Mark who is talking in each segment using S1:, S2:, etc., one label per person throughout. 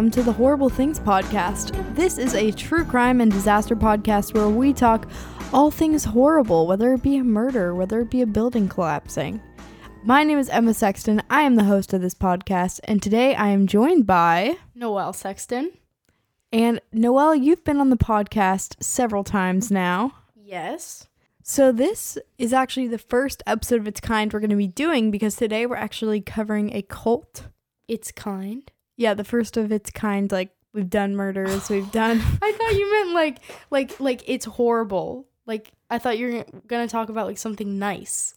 S1: welcome to the Horrible Things Podcast. This is a true crime and disaster podcast where we talk all things horrible, whether it be a murder, whether it be a building collapsing. My name is Emma Sexton. I am the host of this podcast, and today I am joined by
S2: Noelle Sexton.
S1: and Noelle. You've been on the podcast several times now.
S2: Yes.
S1: So this is actually the first episode of its kind we're going to be doing because today we're actually covering a cult.
S2: It's kind.
S1: Yeah, the first of its kind. Like we've done murders, we've done.
S2: I thought you meant like like like it's horrible. Like I thought you were gonna talk about like something nice.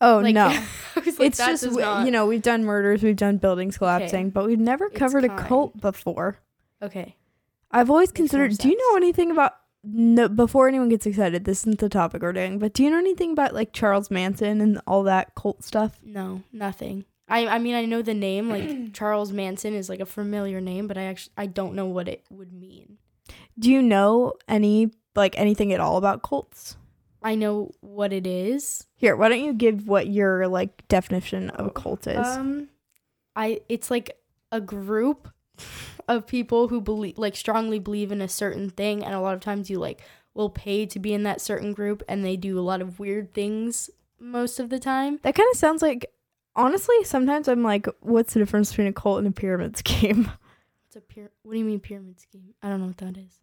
S1: Oh
S2: Like,
S1: no,
S2: like,
S1: it's just
S2: not-
S1: you know we've done murders, we've done buildings collapsing, but we've never covered a cult before.
S2: Okay.
S1: I've always
S2: Makes
S1: considered. Do you know anything about? No, before anyone gets excited, this isn't the topic we're doing. But do you know anything about like Charles Manson and all that cult stuff?
S2: No, nothing. I I mean I know the name like Charles Manson is like a familiar name, but I actually I don't know what it would mean.
S1: Do you know any like anything at all about cults?
S2: I know what it is.
S1: Here, why don't you give what your like definition of a cult is?
S2: Um, I it's like a group of people who believe like strongly believe in a certain thing, and a lot of times you like will pay to be in that certain group, and they do a lot of weird things most of the time.
S1: that kind of sounds like. Honestly, sometimes I'm like, what's the difference between a cult and a pyramid scheme?
S2: It's a pyra- What do you mean pyramid scheme? I don't know what that is.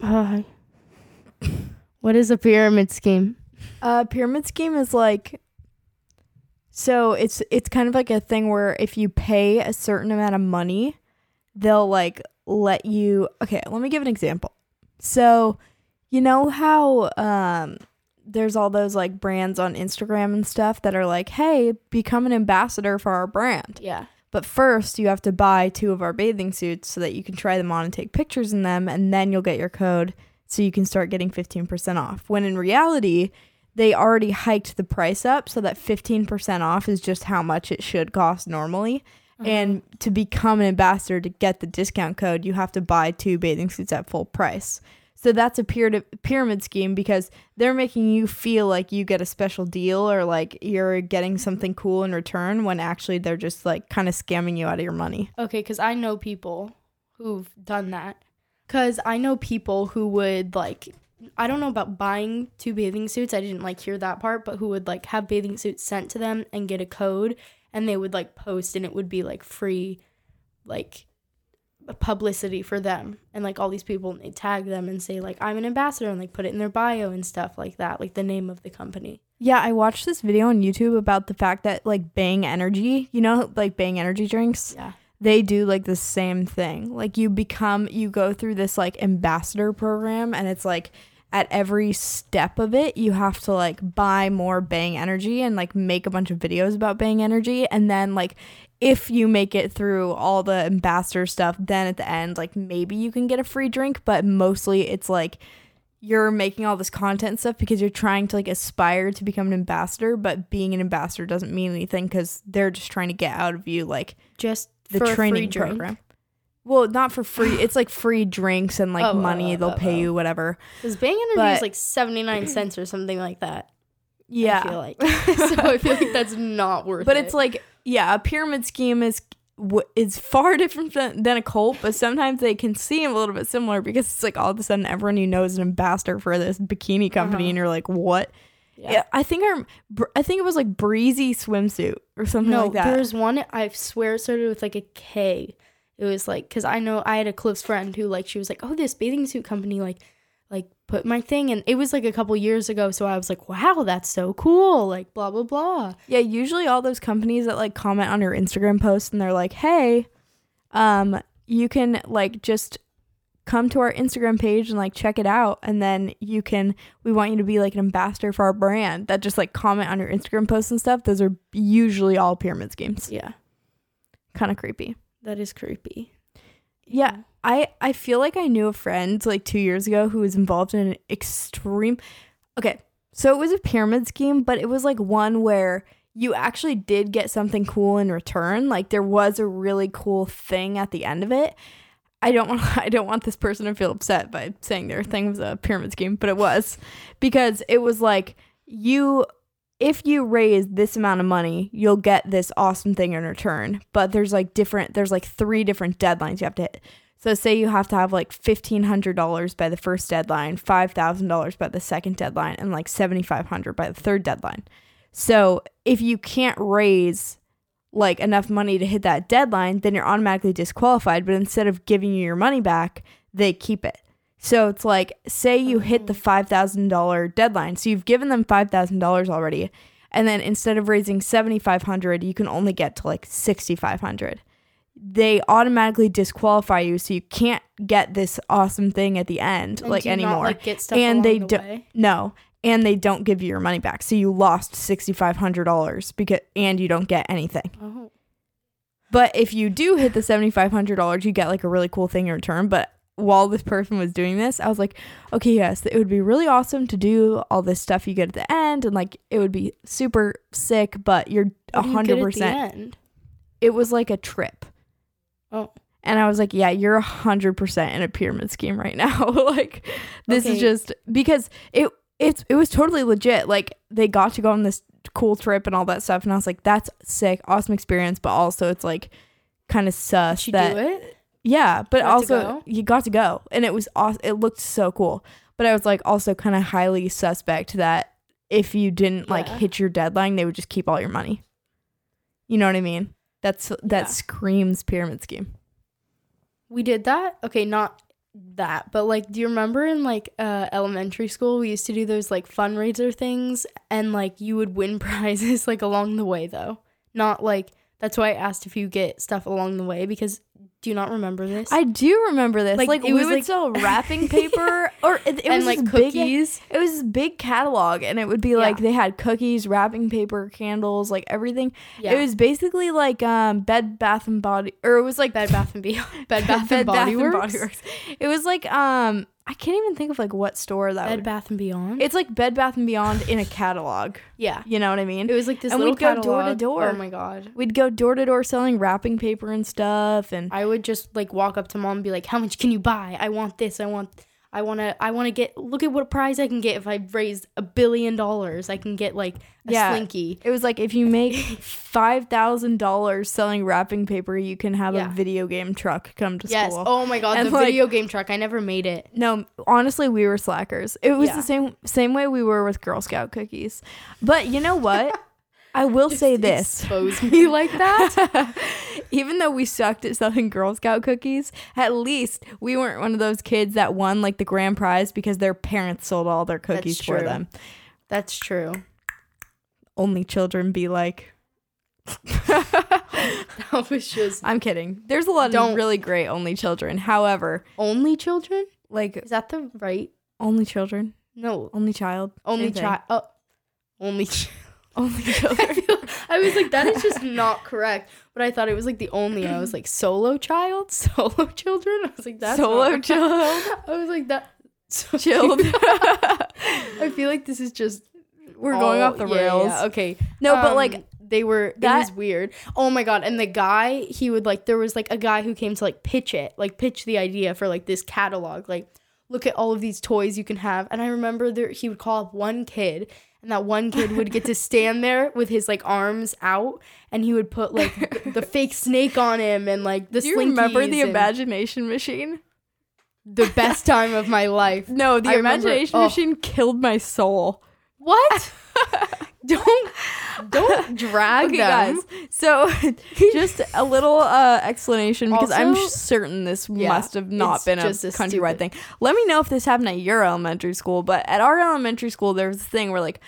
S1: Uh,
S2: What is a pyramid scheme?
S1: Uh, pyramid scheme is like so it's it's kind of like a thing where if you pay a certain amount of money, they'll like let you Okay, let me give an example. So, you know how um there's all those like brands on Instagram and stuff that are like, "Hey, become an ambassador for our brand."
S2: Yeah.
S1: But first, you have to buy two of our bathing suits so that you can try them on and take pictures in them, and then you'll get your code so you can start getting 15% off. When in reality, they already hiked the price up so that 15% off is just how much it should cost normally. Uh-huh. And to become an ambassador to get the discount code, you have to buy two bathing suits at full price. So that's a pyra- pyramid scheme because they're making you feel like you get a special deal or like you're getting something cool in return when actually they're just like kind of scamming you out of your money.
S2: Okay, because I know people who've done that. Because I know people who would like, I don't know about buying two bathing suits. I didn't like hear that part, but who would like have bathing suits sent to them and get a code, and they would like post, and it would be like free, like publicity for them, and like all these people, and they tag them and say like I'm an ambassador, and like put it in their bio and stuff like that, like the name of the company.
S1: Yeah, I watched this video on YouTube about the fact that like Bang Energy, you know, like Bang Energy drinks,
S2: Yeah.
S1: they do like the same thing. Like you become you go through this like ambassador program and it's like at every step of it you have to like buy more Bang Energy and like make a bunch of videos about Bang Energy. And then like if you make it through all the ambassador stuff then at the end like maybe you can get a free drink. But mostly it's like you're making all this content stuff because you're trying to like aspire to become an ambassador. But being an ambassador doesn't mean anything because they're just trying to get out of you like
S2: Just
S1: the
S2: for a free
S1: training
S2: drink.
S1: Well, not for free. It's like free drinks and like
S2: Oh, oh,
S1: money.
S2: oh,
S1: They'll
S2: oh,
S1: pay
S2: oh.
S1: you whatever.
S2: Because Bang Energy
S1: But-
S2: is like 79 cents or something like that.
S1: Yeah.
S2: I feel like. so I feel like that's not worth it.
S1: but
S2: it.
S1: it's like yeah, a pyramid scheme is w- is far different than, than a cult, but sometimes they can seem a little bit similar because it's like all of a sudden everyone you know is an ambassador for this bikini company,
S2: Uh-huh.
S1: and you're like, what?
S2: Yeah.
S1: Yeah. I think our br- I think it was like breezy swimsuit or something
S2: no,
S1: like that.
S2: there's one, I swear it started with like a K. It was like, because I know I had a close friend who, like, she was like, oh, this bathing suit company, like, like put my thing and it was like a couple years ago so i was like wow that's so cool like blah blah blah
S1: Yeah, usually all those companies that like comment on your Instagram post and they're like, "Hey, um, you can like just come to our Instagram page and like check it out and then you can we want you to be like an ambassador for our brand." That just like comment on your Instagram posts and stuff. Those are usually all pyramid schemes.
S2: yeah
S1: Kind of creepy.
S2: That is creepy
S1: Yeah. I I feel like I knew a friend like 2 years ago who was involved in an extreme Okay. So it was a pyramid scheme, but it was like one where you actually did get something cool in return. Like there was a really cool thing at the end of it. I don't want I don't want this person to feel upset by saying their thing was a pyramid scheme, but it was because it was like you if you raise this amount of money, you'll get this awesome thing in return. But there's like different, there's like three different deadlines you have to hit. So say you have to have like $1,500 by the first deadline, $5,000 by the second deadline, and like 7,500 by the third deadline. So if you can't raise like enough money to hit that deadline, then you're automatically disqualified. But instead of giving you your money back, they keep it. So it's like, say you hit the $5,000 deadline. So you've given them $5,000 already. And then instead of raising 7,500, you can only get to like 6,500. They automatically disqualify you. So you can't get this awesome thing at the end,
S2: And
S1: like
S2: you not,
S1: anymore.
S2: like,
S1: and they
S2: the
S1: don't, no. And they don't give you your money back. So you lost $6,500 because, and you don't get anything.
S2: Oh.
S1: But if you do hit the seventy five hundred dollars, you get like a really cool thing in return. But while this person was doing this, I was like, okay, yes, it would be really awesome to do all this stuff you get at the end, and like it would be super sick. But you're
S2: What do you get
S1: hundred
S2: at the
S1: percent.
S2: end?
S1: It was like a trip,
S2: Oh.
S1: and I was like, yeah, you're hundred percent in a pyramid scheme right now. like this is just because it it's it was totally legit. Like they got to go on this cool trip and all that stuff, and I was like, that's sick, awesome experience. But also, it's like kind of sus
S2: Did
S1: that
S2: do it?
S1: Yeah, but
S2: Got
S1: also you got to go, and it was awesome. It looked so cool, but I was like also kind of highly suspect that if you didn't like hit your deadline, they would just keep all your money. You know what I mean? That's that
S2: Yeah.
S1: screams pyramid scheme.
S2: We did that. Okay, not that, but like, do you remember in like uh, elementary school we used to do those like fundraiser things, and like you would win prizes like along the way though, not like. That's why I asked if you get stuff along the way because do you not remember this?
S1: I do remember this. Like,
S2: Like, it
S1: we
S2: was,
S1: would
S2: like-
S1: sell wrapping paper, or it, it was
S2: like
S1: this big-
S2: cookies.
S1: it was this big catalog, and it would be like
S2: Yeah.
S1: they had cookies, wrapping paper, candles, like everything.
S2: yeah,
S1: It was basically like um Bed Bath and Body, or it was like
S2: Bed Bath and Beyond. Bed Bath and Body Works.
S1: It was like um I can't even think of like what store that was.
S2: Bed
S1: would.
S2: Bath and Beyond.
S1: It's like Bed Bath and Beyond in a catalog.
S2: yeah,
S1: You know what I mean?
S2: it was like this
S1: And
S2: little
S1: we'd go door to door.
S2: Oh my god.
S1: We'd go door to door selling wrapping paper and stuff, and
S2: I would just like walk up to mom and be like, "How much can you buy? I want this. I want. I want to. I want to get. Look at what a prize I can get if I raise a billion dollars. I can get like a
S1: Yeah.
S2: slinky.
S1: it was like if you make five thousand dollars selling wrapping paper, you can have
S2: Yeah.
S1: a video game truck come to
S2: Yes.
S1: school.
S2: Oh my god,
S1: And,
S2: the
S1: like-
S2: video game truck. I never made it.
S1: No, honestly, we were slackers. It was
S2: Yeah.
S1: the same same way we were with Girl Scout cookies. But you know what? I will say this.
S2: Expose me like that.
S1: Even though we sucked at selling Girl Scout cookies, at least we weren't one of those kids that won like the grand prize because their parents sold all their cookies for them.
S2: That's true.
S1: Only children be like.
S2: That was just
S1: I'm kidding. There's a lot
S2: Don't-
S1: of really great only children. However,
S2: only children.
S1: like
S2: Is that the right?
S1: only children,
S2: No,
S1: only child,
S2: only child. Oh, only. Ch-
S1: only
S2: I,
S1: children.
S2: feel, I was like, that is just not correct. But I thought it was like the only. I was like, solo child, solo children. I was like, that's
S1: Solo child.
S2: I was like that. So
S1: Chilled.
S2: I feel like this is just
S1: We're going off the
S2: yeah,
S1: rails.
S2: yeah, Okay.
S1: No, but
S2: Um,
S1: like
S2: they were
S1: that-
S2: it was weird. Oh my god, and the guy, he would like there was like a guy who came to like pitch it, like pitch the idea for like this catalog, like look at all of these toys you can have. And I remember there he would call up one kid and that one kid would get to stand there with his like arms out and he would put like the, the fake snake on him and like the
S1: Do you remember the imagination machine?
S2: the best time of my life.
S1: No, the
S2: I remember-
S1: imagination
S2: oh.
S1: machine killed my soul.
S2: What? don't don't drag
S1: Okay,
S2: them.
S1: guys. So, just a little uh, explanation because I'm certain this
S2: Yeah,
S1: must have not been a
S2: a
S1: countrywide
S2: stupid-
S1: thing. Let me know if this happened at your elementary school. But at our elementary school, there was a thing where like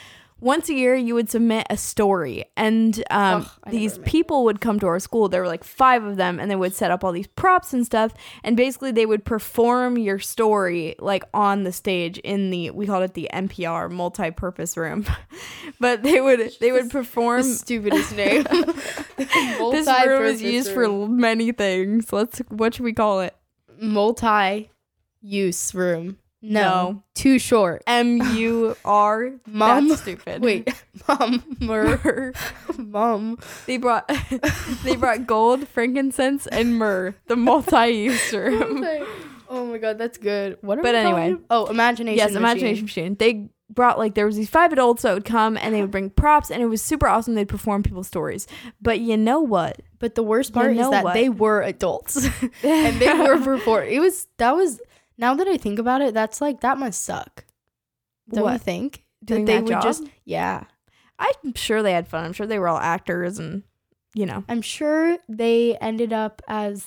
S1: once a year you would submit a story, and um,
S2: Ugh,
S1: these people would come to our school. There were like five of them, and they would set up all these props and stuff. And basically, they would perform your story like on the stage in the we called it the MPR multi-purpose room. but they would they would
S2: The
S1: perform
S2: stupidest name.
S1: this room is used for many things. Let's what should we call it?
S2: multi-use room. No,
S1: No.
S2: too short.
S1: M U R.
S2: Mum.
S1: That's stupid.
S2: Wait, mom, myrrh, mom.
S1: They brought they brought gold, frankincense, and myrrh. The multi-use room.
S2: oh my god, that's good. What? Are
S1: But anyway.
S2: calling it? oh, imagination.
S1: yes,
S2: machine.
S1: imagination machine. They brought like there was these five adults that would come and they would bring props and it was super awesome. They'd perform people's stories. But you know what?
S2: But the worst
S1: You
S2: part
S1: know
S2: is that
S1: what?
S2: they were adults and they were before. It was that was now that I think about it, that's like that must suck. Don't you think?
S1: Doing
S2: they
S1: that
S2: would
S1: job?
S2: just yeah.
S1: I'm sure they had fun. I'm sure they were all actors and you know.
S2: I'm sure they ended up as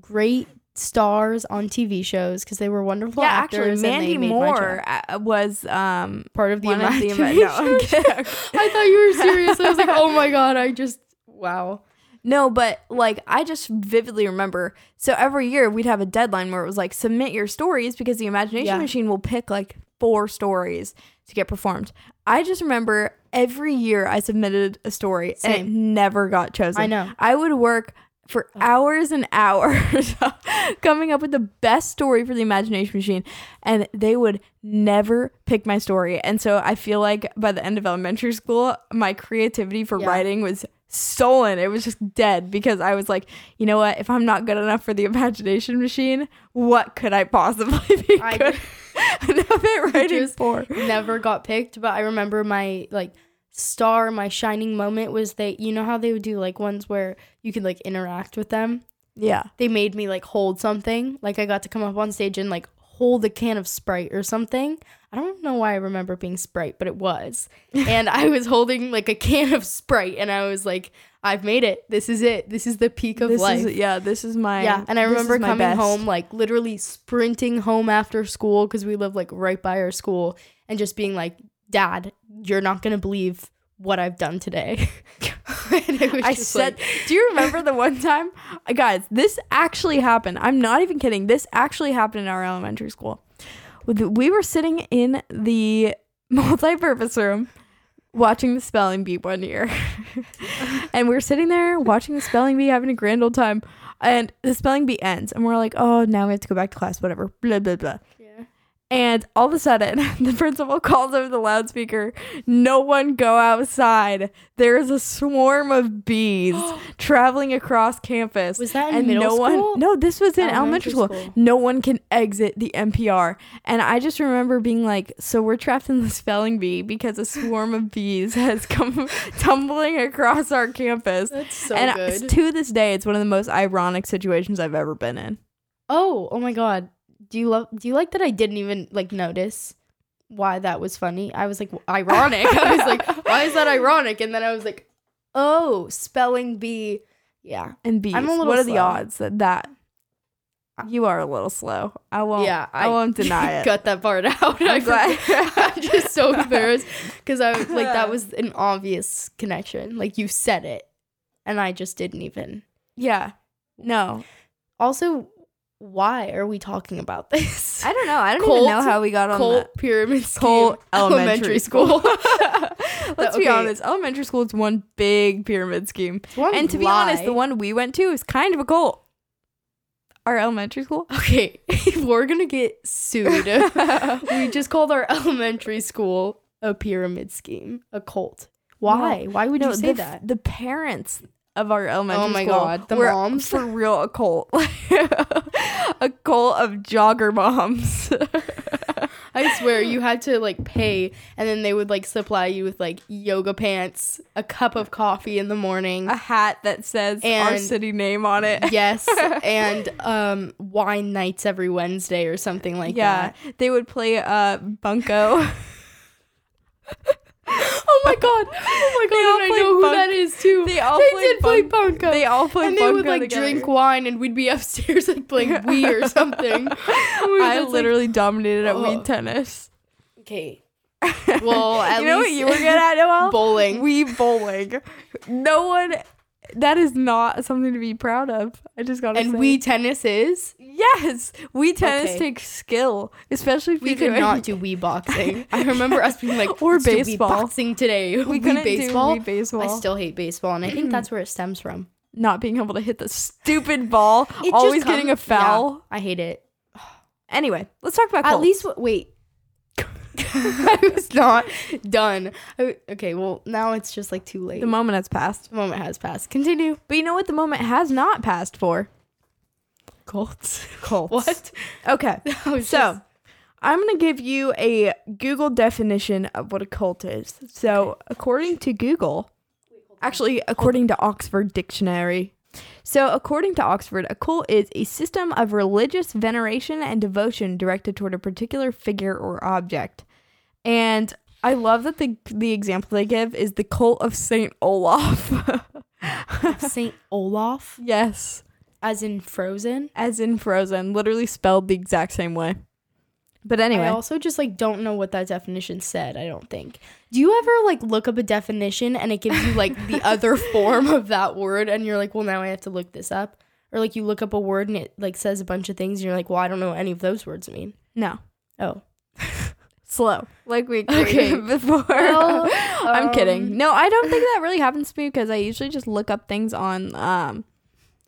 S2: great stars on TV shows because they were wonderful
S1: yeah,
S2: actors.
S1: actually,
S2: and they
S1: Mandy
S2: made my
S1: Moore uh, was um
S2: part of the
S1: one of the no, I'm kidding.
S2: I thought you were serious. I was like, oh my god, I just wow.
S1: No, but like I just vividly remember. So every year we'd have a deadline where it was like submit your stories because the imagination
S2: Yeah.
S1: machine will pick like four stories to get performed. I just remember every year I submitted a story and it never got chosen.
S2: I know.
S1: I would work for hours and hours coming up with the best story for the imagination machine and they would never pick my story. And so I feel like by the end of elementary school, my creativity for
S2: Yeah.
S1: writing was stolen. It was just dead because I was like, you know what? If I'm not good enough for the imagination machine, what could I possibly be
S2: I
S1: good enough at writing for?
S2: never got picked, but I remember my like star, my shining moment was they you know how they would do like ones where you could like interact with them?
S1: Yeah.
S2: They made me like hold something. Like I got to come up on stage and like hold a can of Sprite or something. I don't know why I remember being Sprite, but it was. and I was holding like a can of Sprite and I was like, I've made it. This is it. This is the peak of
S1: This
S2: life.
S1: is yeah, this is my
S2: Yeah, and I remember coming
S1: best.
S2: home, like literally sprinting home after school because we live like right by our school, and just being like, "Dad, you're not gonna believe what I've done today." and it was
S1: I said,
S2: like,
S1: do you remember the one time, Uh, guys? This actually happened. I'm not even kidding. This actually happened in our elementary school. We were sitting in the multi-purpose room watching the spelling bee one year, and we're sitting there watching the spelling bee, having a grand old time. And the spelling bee ends, and we're like, "Oh, now we have to go back to class. Whatever." Blah blah blah. And all of a sudden, the principal calls over the loudspeaker, No one go outside. There is a swarm of bees traveling across campus.
S2: Was that in
S1: and
S2: middle
S1: no
S2: school?
S1: one No, this was in elementary,
S2: Elementary
S1: school.
S2: school.
S1: No one can exit the MPR. And I just remember being like, So we're trapped in the spelling bee because a swarm of bees has come tumbling across our campus.
S2: That's so
S1: and
S2: good.
S1: to this day, it's one of the most ironic situations I've ever been in.
S2: oh, oh my god. Do you love? Do you like that? I didn't even like notice why that was funny. I was like ironic. I was like, why is that ironic? And then I was like, oh, spelling bee. Yeah.
S1: and bees.
S2: I'm a little
S1: what are the odds that that you are a little slow? I won't.
S2: yeah,
S1: I, won't deny it.
S2: Cut that part out. I
S1: I'm glad.
S2: I'm just so embarrassed because I was like, that was an obvious connection. Like you said it, and I just didn't even.
S1: yeah. No,
S2: Also, why are we talking about this?
S1: I don't know. I don't
S2: Colt-
S1: even know how we got on
S2: Colt
S1: that.
S2: pyramid scheme.
S1: Colt elementary school.
S2: school.
S1: Let's be honest. Elementary school is one big pyramid scheme, and to be honest, the one we went to is kind of a cult. Our elementary school.
S2: Okay, we're gonna get sued. we just called our elementary school a pyramid scheme, a cult. Why? Why would you say
S1: the,
S2: that?
S1: The parents of our elementary school.
S2: Oh my
S1: school
S2: God, the
S1: were
S2: moms?
S1: for real a cult, a cult of jogger moms.
S2: I swear you had to like pay, and then they would like supply you with like yoga pants, a cup of coffee in the morning.
S1: a hat that says
S2: and, our
S1: city name on it.
S2: yes, and um, wine nights every Wednesday or something like
S1: yeah,
S2: that.
S1: Yeah, they would play uh bunko.
S2: Oh my god! Oh my god! And I know who
S1: bunk-
S2: that is too.
S1: They all
S2: they
S1: played
S2: did play
S1: bunk-
S2: uh,
S1: They all played
S2: and they would like
S1: together.
S2: drink wine, and we'd be upstairs like playing Wii or something.
S1: I literally dominated at
S2: Oh.
S1: Wii tennis.
S2: okay. Well, at
S1: you know what you were good at, Noel?
S2: bowling.
S1: We bowling. No one. That is not something to be proud of. I just gotta
S2: and
S1: say.
S2: Wii tennis is.
S1: Yes, Wii tennis
S2: Okay.
S1: takes skill, especially if
S2: We could
S1: doing-
S2: not do Wii boxing. I remember us being like,
S1: Or
S2: "Let's Wii
S1: baseball.
S2: boxing today.
S1: We
S2: Wii
S1: couldn't
S2: baseball.
S1: do Wii baseball.
S2: I still hate baseball, and I think that's where it stems from.
S1: not being able to hit the stupid ball, always getting a foul.
S2: Yeah, I hate it.
S1: Anyway, let's talk about
S2: At least, wait. I was not done. I- okay, well now it's just like too late.
S1: the moment has passed.
S2: The moment has passed. Continue.
S1: But you know what? The moment has not passed for
S2: Cults.
S1: Cults.
S2: What?
S1: Okay, so
S2: just-
S1: I'm going to give you a Google definition of what a cult is. So, according to Google, actually, according to Oxford Dictionary, so according to Oxford, a cult is a system of religious veneration and devotion directed toward a particular figure or object. And I love that the the example they give is the cult of Saint Olaf.
S2: Saint Olaf,
S1: yes,
S2: as in Frozen.
S1: as in Frozen, literally spelled the exact same way. But anyway,
S2: I also just like don't know what that definition said. I don't think. Do you ever like look up a definition and it gives you like the other form of that word, and you're like, well, now I have to look this up, or like you look up a word and it like says a bunch of things, and you're like, well, I don't know what any of those words mean.
S1: no,
S2: Oh,
S1: slow, like we agreed
S2: Okay.
S1: before.
S2: Well,
S1: I'm
S2: um,
S1: kidding. No, I don't think that really happens to me because I usually just look up things on um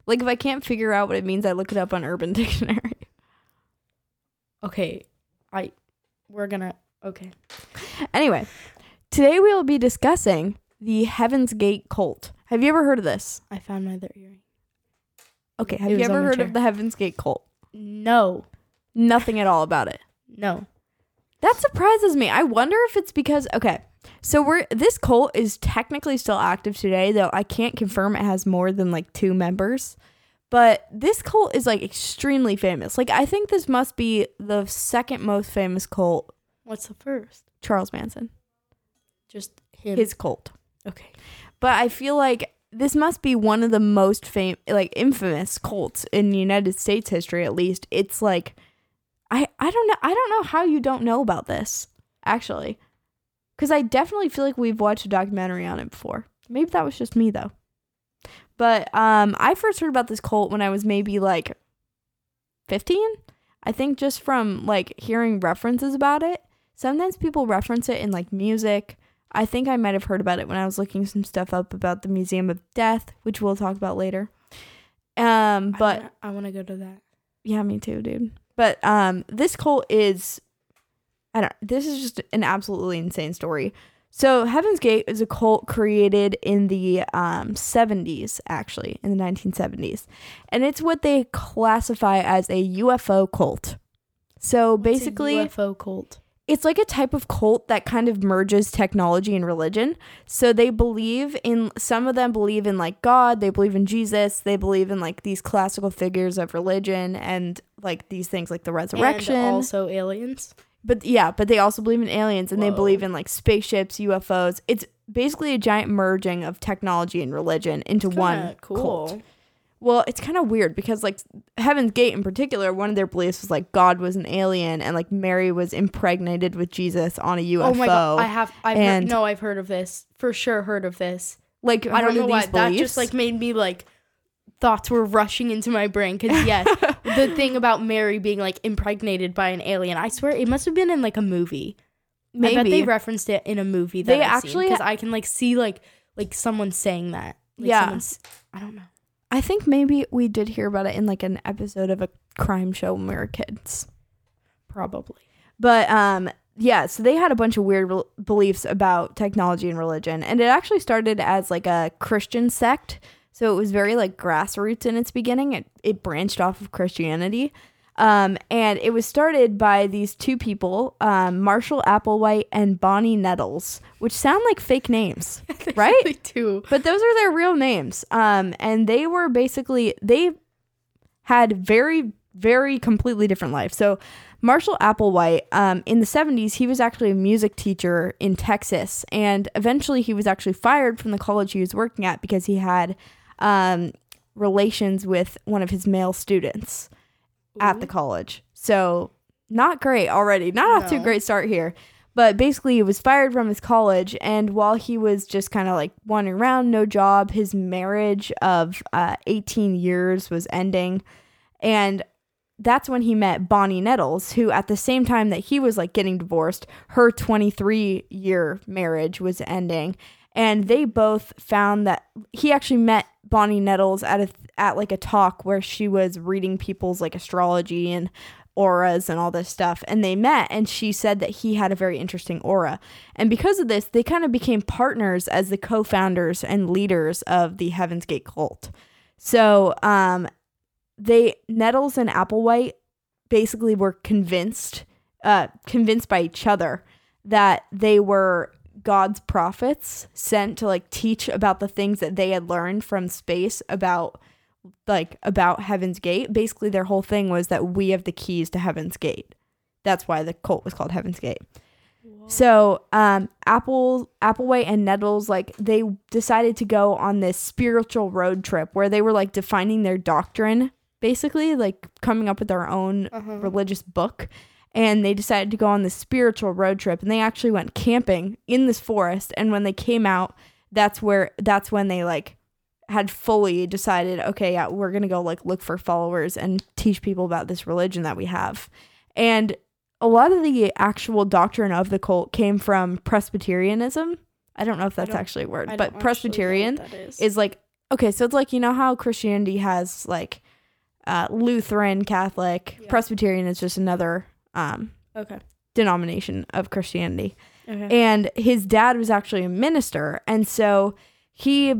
S1: like if I can't figure out what it means, I look it up on Urban Dictionary.
S2: okay, I we're gonna okay.
S1: anyway, today we will be discussing the Heaven's Gate cult. Have you ever heard of this?
S2: I found my other earring.
S1: Okay,
S2: It
S1: have you ever heard
S2: chair.
S1: of the Heaven's Gate cult?
S2: No,
S1: Nothing at all about it.
S2: no.
S1: That surprises me. I wonder if it's because okay. So we're this cult is technically still active today, though I can't confirm it has more than like two members. But this cult is like extremely famous. Like I think this must be the second most famous cult,
S2: What's the first?
S1: Charles Manson.
S2: Just him.
S1: His cult.
S2: okay.
S1: But I feel like this must be one of the most fam- like infamous cults in United States history at least. It's like I I don't know I don't know how you don't know about this actually. Cuz I definitely feel like we've watched a documentary on it before. Maybe that was just me though. But um I first heard about this cult when I was maybe like 15. I think just from like hearing references about it. Sometimes people reference it in like music I think I might have heard about it when I was looking some stuff up about the Museum of Death, which we'll talk about later. Um, but
S2: I want to go to that.
S1: yeah, me too, dude. But um, this cult is, I don't. This is just an absolutely insane story. So Heaven's Gate is a cult created in the um 70s, actually, in the 1970s, and it's what they classify as a UFO cult. So
S2: What's
S1: basically,
S2: UFO cult.
S1: it's like a type of cult that kind of merges technology and religion. So they believe in some of them believe in like God, they believe in Jesus, they believe in like these classical figures of religion and like these things like the resurrection.
S2: and also aliens.
S1: But yeah, but they also believe in aliens and they believe in like spaceships, UFOs. It's basically a giant merging of technology and religion into one
S2: cool.
S1: cult. Well, it's kind of weird because like Heaven's Gate in particular, one of their beliefs was like God was an alien and like Mary was impregnated with Jesus on a UFO.
S2: Oh my god, I have. I've
S1: and-
S2: heard, no, I've heard of this for sure. Heard of this.
S1: like
S2: I don't know why
S1: these
S2: that just like made me like thoughts were rushing into my brain because yes, the thing about Mary being like impregnated by an alien. I swear it must have been in like a movie.
S1: maybe
S2: I bet they referenced it in a movie. That
S1: They
S2: actually
S1: actually-
S2: because I can like see like like someone saying that. Like,
S1: Yeah.
S2: I don't know.
S1: I think maybe we did hear about it in like an episode of a crime show when we were kids.
S2: Probably.
S1: But um yeah, so they had a bunch of weird rel- beliefs about technology and religion and it actually started as like a Christian sect. So it was very like grassroots in its beginning. It it branched off of Christianity. Um and it was started by these two people, um Marshall Applewhite and Bonnie Nettles, which sound like fake names, right?
S2: Do.
S1: But those are their real names. Um, and they were basically they had very, very completely different life. So Marshall Applewhite, um, in the 70s, he was actually a music teacher in Texas. And eventually he was actually fired from the college he was working at because he had um, relations with one of his male students at the college. So not great already. Not off to a
S2: No.
S1: great start here. But basically, he was fired from his college, and while he was just kind of like wandering around, no job, his marriage of uh, 18 years was ending. And that's when he met Bonnie Nettles, who at the same time that he was like getting divorced, her 23 year marriage was ending. And they both found that he actually met Bonnie Nettles at a at like a talk where she was reading people's like astrology and auras and all this stuff. And they met and she said that he had a very interesting aura. And because of this they kind of became partners as the co-founders and leaders of the heaven's gate cult. So um they nettles and applewhite basically were convinced uh, convinced by each other that they were God's prophets sent to like teach about the things that they had learned from space about like about Heaven's Gate. Basically, their whole thing was that we have the keys to Heaven's Gate. That's why the cult was called Heaven's Gate. So, um, Apple, Applewhite, and Nettles, like they decided to go on this spiritual road trip where they were like defining their doctrine, basically, like coming up with their own
S2: Uh-huh.
S1: religious book. And they decided to go on this spiritual road trip, and they actually went camping in this forest. And when they came out, that's where that's when they like had fully decided, okay, yeah, we're gonna go like look for followers and teach people about this religion that we have. And a lot of the actual doctrine of the cult came from Presbyterianism. I don't know if that's actually a word, but Presbyterian
S2: is.
S1: is like okay, so it's like you know how Christianity has like uh, Lutheran, Catholic,
S2: Yeah.
S1: Presbyterian is just another um,
S2: okay.
S1: denomination of Christianity
S2: Okay.
S1: and his dad was actually a minister and so he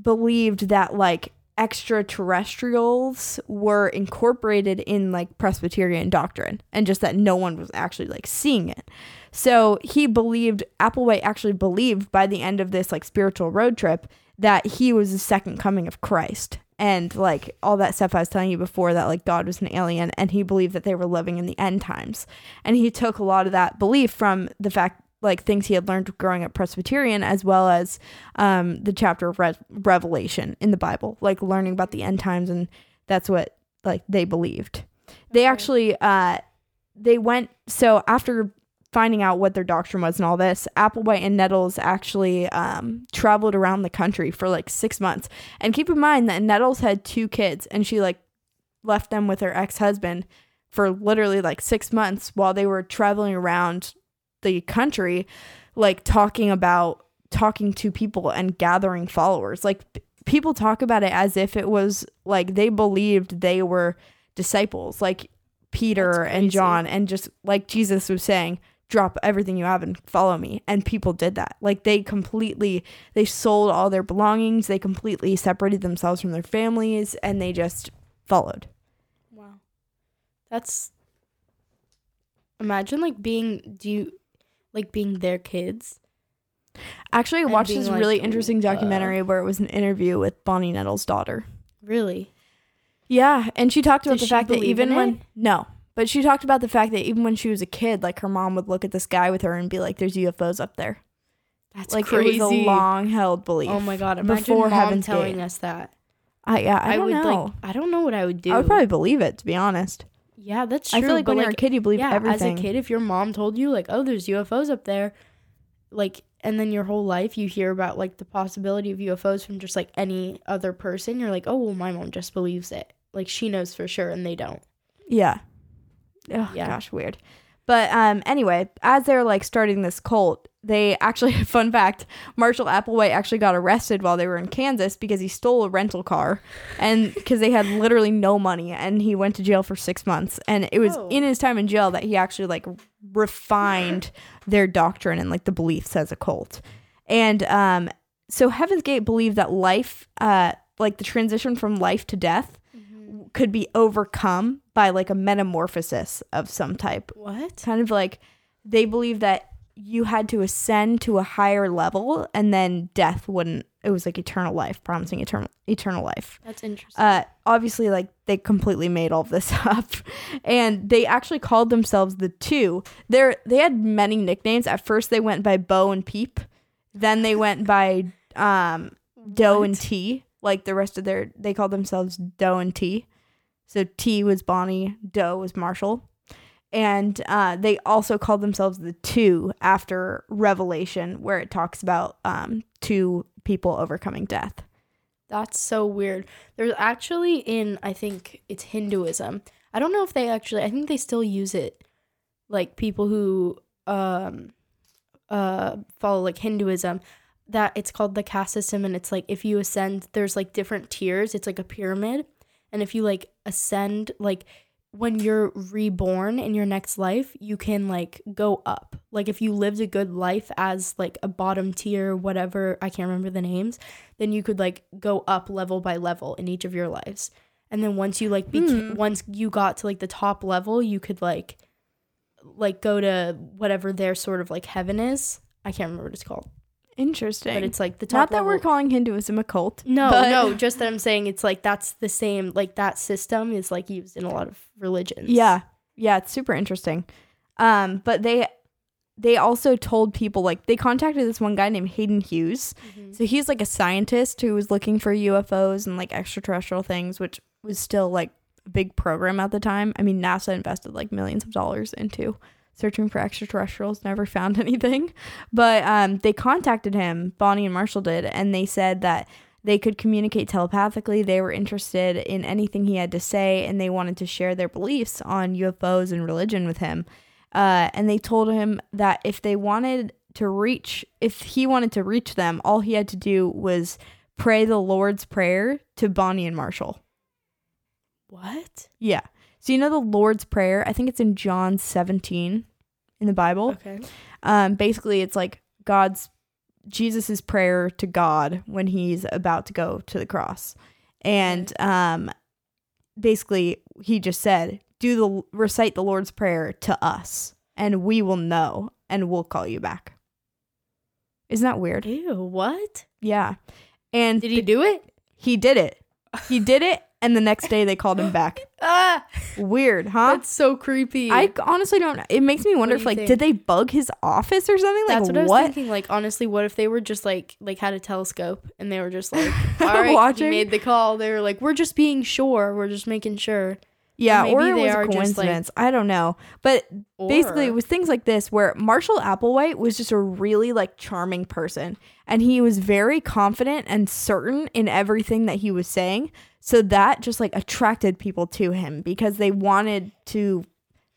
S1: believed that like extraterrestrials were incorporated in like presbyterian doctrine and just that no one was actually like seeing it so he believed applewhite actually believed by the end of this like spiritual road trip that he was the second coming of christ and like all that stuff i was telling you before that like god was an alien and he believed that they were living in the end times and he took a lot of that belief from the fact like things he had learned growing up Presbyterian, as well as um, the chapter of Re- Revelation in the Bible, like learning about the end times, and that's what like they believed. They actually uh, they went so after finding out what their doctrine was and all this, Applewhite and Nettles actually um, traveled around the country for like six months. And keep in mind that Nettles had two kids, and she like left them with her ex husband for literally like six months while they were traveling around the country, like talking about talking to people and gathering followers. Like p- people talk about it as if it was like they believed they were disciples, like Peter and. John, and just like Jesus was saying, drop everything you have and follow me. And people did that. Like they completely, they sold all their belongings, they completely separated themselves from their families, and they just followed.
S2: Wow. That's Imagine like being do you like being their kids?
S1: Actually, I watched this
S2: like,
S1: really interesting
S2: uh,
S1: documentary where it was an interview with Bonnie Nettles' daughter.
S2: Really?
S1: Yeah, and she talked about
S2: Did
S1: the fact that even when no, but she talked about the fact that even when she was a kid, like her mom would look at the sky with her and be like, "There's UFOs up there."
S2: That's
S1: like
S2: crazy.
S1: it was a long held belief.
S2: Oh my god! Imagine
S1: before
S2: mom
S1: Heaven's
S2: telling
S1: Gate.
S2: us that.
S1: I yeah, I, don't
S2: would
S1: know.
S2: like. I don't know what I would do.
S1: I would probably believe it to be honest.
S2: Yeah, that's true.
S1: I feel like when you're a kid, you believe
S2: yeah,
S1: everything.
S2: as a kid, if your mom told you like, "Oh, there's UFOs up there," like, and then your whole life you hear about like the possibility of UFOs from just like any other person, you're like, "Oh, well, my mom just believes it. Like, she knows for sure, and they don't."
S1: Yeah. Oh
S2: Yeah.
S1: gosh, weird. But um anyway, as they're like starting this cult, they actually fun fact, Marshall Applewhite actually got arrested while they were in Kansas because he stole a rental car and because they had literally no money and he went to jail for 6 months and it was
S2: Oh.
S1: in his time in jail that he actually like refined their doctrine and like the beliefs as a cult. And um so Heaven's Gate believed that life uh like the transition from life to death could be overcome by like a metamorphosis of some type.
S2: What?
S1: Kind of like they believe that you had to ascend to a higher level and then death wouldn't it was like eternal life, promising eternal eternal life.
S2: That's interesting.
S1: Uh obviously like they completely made all of this up. And they actually called themselves the two. They're they had many nicknames. At first they went by Bo and Peep. Then they went by um Doe and
S2: What?
S1: T. Like the rest of their, they called themselves Doe and T. So T was Bonnie, Doe was Marshall, and uh, they also called themselves the Two after Revelation, where it talks about um, two people overcoming death.
S2: That's so weird. There's actually in I think it's Hinduism. I don't know if they actually I think they still use it like people who um uh follow like Hinduism that it's called the caste system and it's like if you ascend there's like different tiers. It's like a pyramid and if you like ascend like when you're reborn in your next life, you can like go up. Like if you lived a good life as like a bottom tier, whatever, I can't remember the names, then you could like go up level by level in each of your lives. And then once you like beca-
S1: Hmm.
S2: once you got to like the top level, you could like like go to whatever their sort of like heaven is. I can't remember what it's called,
S1: Interesting.
S2: but it's like the top.
S1: not that we're calling Hinduism a cult.
S2: No,
S1: but-
S2: no, just that I'm saying it's like that's the same. Like that system is like used in a lot of religions.
S1: Yeah. Yeah, it's super interesting. Um, but they they also told people like they contacted this one guy named Hayden Hughes.
S2: Mhm.
S1: So he's like a scientist who was looking for UFOs and like extraterrestrial things, which was still like a big program at the time. I mean, NASA invested like millions of dollars into searching for extraterrestrials, never found anything. But um, they contacted him, Bonnie and Marshall did, and they said that they could communicate telepathically. They were interested in anything he had to say, and they wanted to share their beliefs on UFOs and religion with him. Uh, and they told him that if they wanted to reach, if he wanted to reach them, all he had to do was pray the Lord's Prayer to Bonnie and Marshall.
S2: What?
S1: Yeah. So you know the Lord's Prayer? I think it's in John 17 in the Bible.
S2: Okay.
S1: Um, basically, it's like God's Jesus's prayer to God when he's about to go to the cross, and um, basically he just said, "Do the recite the Lord's prayer to us, and we will know, and we'll call you back." Isn't that weird?
S2: Ew. What?
S1: Yeah, and
S2: Did he do it?
S1: he did it. He did it, and the next day they called him back.
S2: Ah,
S1: Weird, huh?
S2: that's so creepy.
S1: I honestly don't. It makes me wonder
S2: do
S1: if
S2: you
S1: like
S2: think?
S1: did they bug his office or something? Like
S2: That's what I was thinking. Like honestly, what if they were just like like had a telescope and they were just like, all right,
S1: Watching?
S2: he made the call. They were like, we're just being sure. We're just making sure.
S1: Yeah,
S2: maybe
S1: or it
S2: they
S1: was
S2: are
S1: a
S2: just, like-
S1: coincidence. I don't know. But basically, it was things like this where Marshall Applewhite was just a really like charming person, and he was very confident and certain in everything that he was saying. So that just like attracted people to him because they wanted to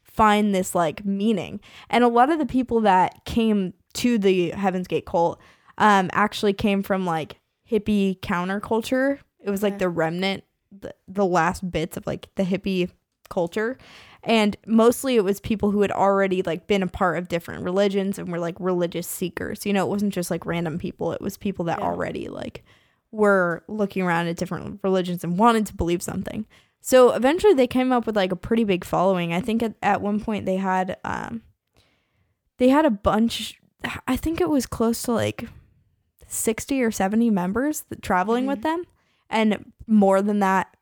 S1: find this like meaning. And a lot of the people that came to the Heaven's Gate cult um actually came from like hippie counterculture. It was like the remnant the, the last bits of like the hippie culture. And mostly it was people who had already like been a part of different religions and were like religious seekers. You know it wasn't just like random people. It was people that
S2: Yeah.
S1: already like were looking around at different religions and wanted to believe something. So eventually they came up with like a pretty big following. I think at, at one point they had um they had a bunch i think it was close to like 60 or 70 members that, traveling with
S2: Mhm.
S1: them and more than that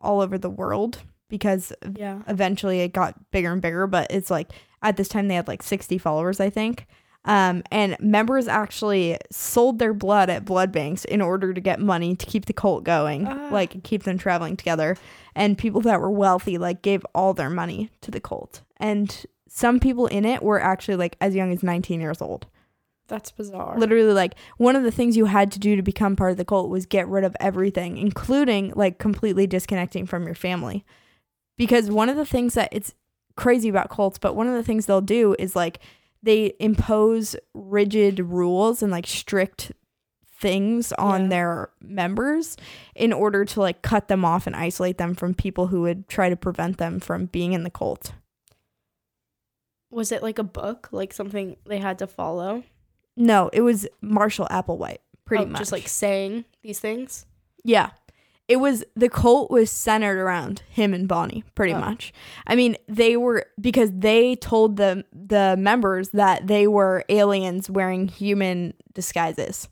S1: all over the world because
S2: Yeah.
S1: eventually it got bigger and bigger but it's like at this time they had like 60 followers i think um, and members actually sold their blood at blood banks in order to get money to keep the cult going
S2: Ah.
S1: like keep them traveling together and people that were wealthy like gave all their money to the cult and some people in it were actually like as young as 19 years old
S2: That's bizarre.
S1: literally like one of the things you had to do to become part of the cult was get rid of everything including like completely disconnecting from your family because one of the things that it's crazy about cults but one of the things they'll do is like they impose rigid rules and like strict things on
S2: Yeah.
S1: their members in order to like cut them off and isolate them from people who would try to prevent them from being in the cult
S2: Was it like a book, like something they had to follow?
S1: No it was marshall applewhite pretty
S2: Oh,
S1: much
S2: Just like saying these things.
S1: Yeah. It was the cult was centered around him and Bonnie, pretty
S2: Oh.
S1: much. I mean, they were because they told the the members that they were aliens wearing human disguises.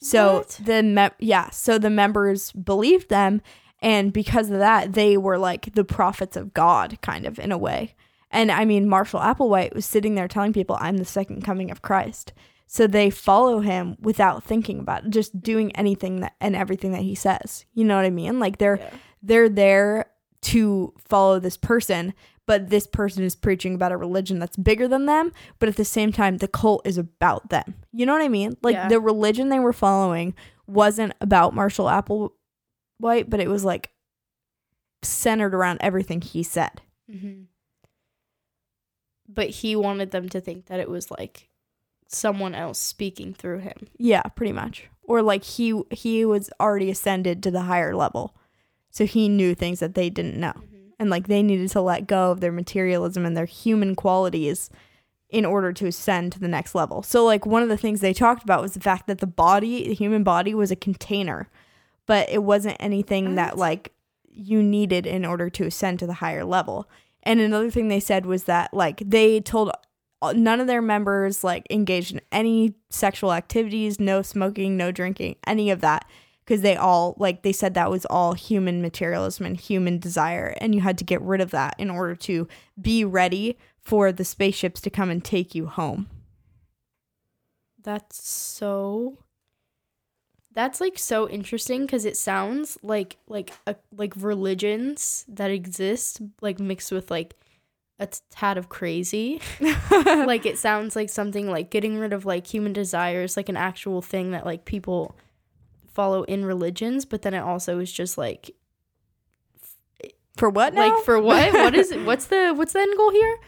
S1: So
S2: What?
S1: the me- yeah, so the members believed them and because of that they were like the prophets of God kind of in a way. And I mean, Marshall Applewhite was sitting there telling people, I'm the second coming of Christ. So they follow him without thinking about it, just doing anything that, and everything that he says. You know what I mean? Like they're
S2: Yeah.
S1: they're there to follow this person, but this person is preaching about a religion that's bigger than them, but at the same time the cult is about them. You know what I mean? Like
S2: Yeah.
S1: the religion they were following wasn't about Marshall Applewhite, but it was like centered around everything he said.
S2: hmm But he wanted them to think that it was like someone else speaking through him.
S1: Yeah, pretty much. Or like he he was already ascended to the higher level. So he knew things that they didn't know. Mm-hmm. And like they needed to let go of their materialism and their human qualities in order to ascend to the next level. So like one of the things they talked about was the fact that the body, the human body was a container, but it wasn't anything that like you needed in order to ascend to the higher level. And another thing they said was that like they told Uh, none of their members like engaged in any sexual activities, no smoking, no drinking, any of that because they all like they said that was all human materialism and human desire and you had to get rid of that in order to be ready for the spaceships to come and take you home.
S2: That's so that's like so interesting because it sounds like like a, like religions that exist like mixed with like a tad of crazy. Like it sounds like something like getting rid of like human desires like an actual thing that like people follow in religions but then it also is just like
S1: for what now?
S2: like for what? What is it? What's the what's the end goal here?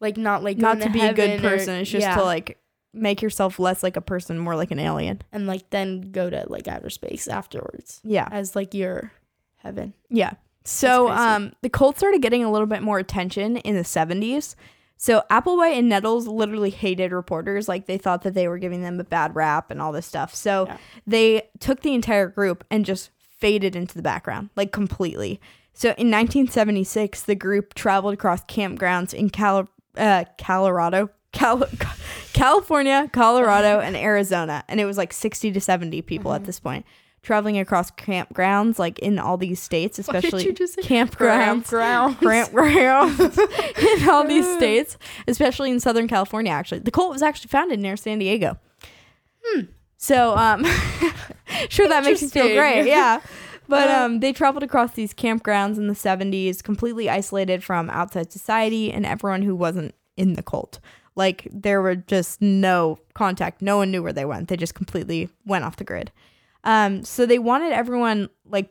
S2: Like not like
S1: not to be a good
S2: heaven or-
S1: person it's just
S2: yeah.
S1: to like make yourself less like a person more like an alien.
S2: And like then go to like outer space afterwards
S1: yeah.
S2: as like your heaven.
S1: Yeah. So um the cult started getting a little bit more attention in the 70s. So Applewhite and Nettles literally hated reporters like they thought that they were giving them a bad rap and all this stuff. So
S2: Yeah.
S1: they took the entire group and just faded into the background like completely. So in 1976 the group traveled across campgrounds in Cal- uh, Colorado Cal- California, Colorado, and Arizona. And it was like 60 to 70 people
S2: Mm-hmm.
S1: at this point traveling across campgrounds, like in all these states, especially
S2: say
S1: campgrounds. Campgrounds in all these states, especially in Southern California. Actually, the cult was actually founded near San Diego.
S2: Hmm.
S1: So, um, sure that makes you feel great, yeah. But
S2: Uh,
S1: um, they traveled across these campgrounds in the 70s, completely isolated from outside society and everyone who wasn't in the cult. Like there were just no contact. No one knew where they went. They just completely went off the grid. Um, so they wanted everyone, like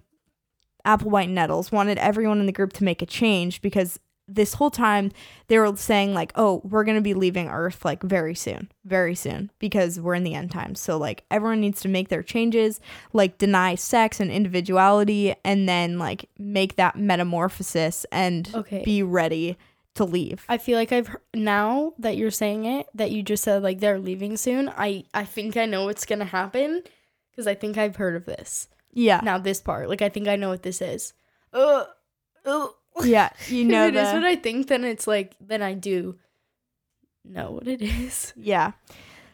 S1: Applewhite and Nettles, wanted everyone in the group to make a change because this whole time they were saying like, "Oh, we're gonna be leaving Earth like very soon, very soon because we're in the end times." So like everyone needs to make their changes, like deny sex and individuality, and then like make that metamorphosis and
S2: Okay.
S1: be ready to leave.
S2: I feel like I've heard, now that you're saying it that you just said like they're leaving soon. I I think I know what's gonna happen because I think I've heard of this.
S1: Yeah,
S2: Now this part, like I think I know what this is. Uh, uh.
S1: yeah, you
S2: If
S1: know
S2: it is
S1: the-
S2: what I think, then it's like then I do know what it is.
S1: Yeah.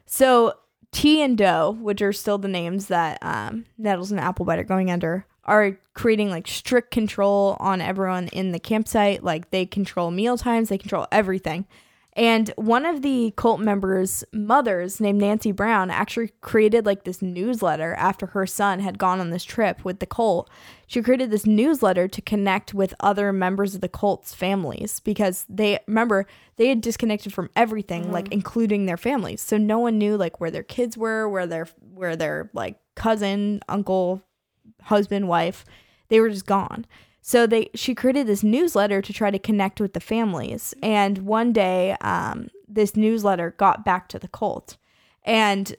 S1: So Ti and Do, which are still the names that um, Nettles and Applewhite are going under, are creating like strict control on everyone in the campsite. Like they control meal times, they control everything. And one of the cult members' mothers, named Nancy Brown, actually created like this newsletter after her son had gone on this trip with the cult. She created this newsletter to connect with other members of the cult's families because they remember they had disconnected from everything, mm-hmm. like including their families. So no one knew like where their kids were, where their where their like cousin, uncle, husband, wife, they were just gone. So they she created this newsletter to try to connect with the families. And one day, um, this newsletter got back to the cult, and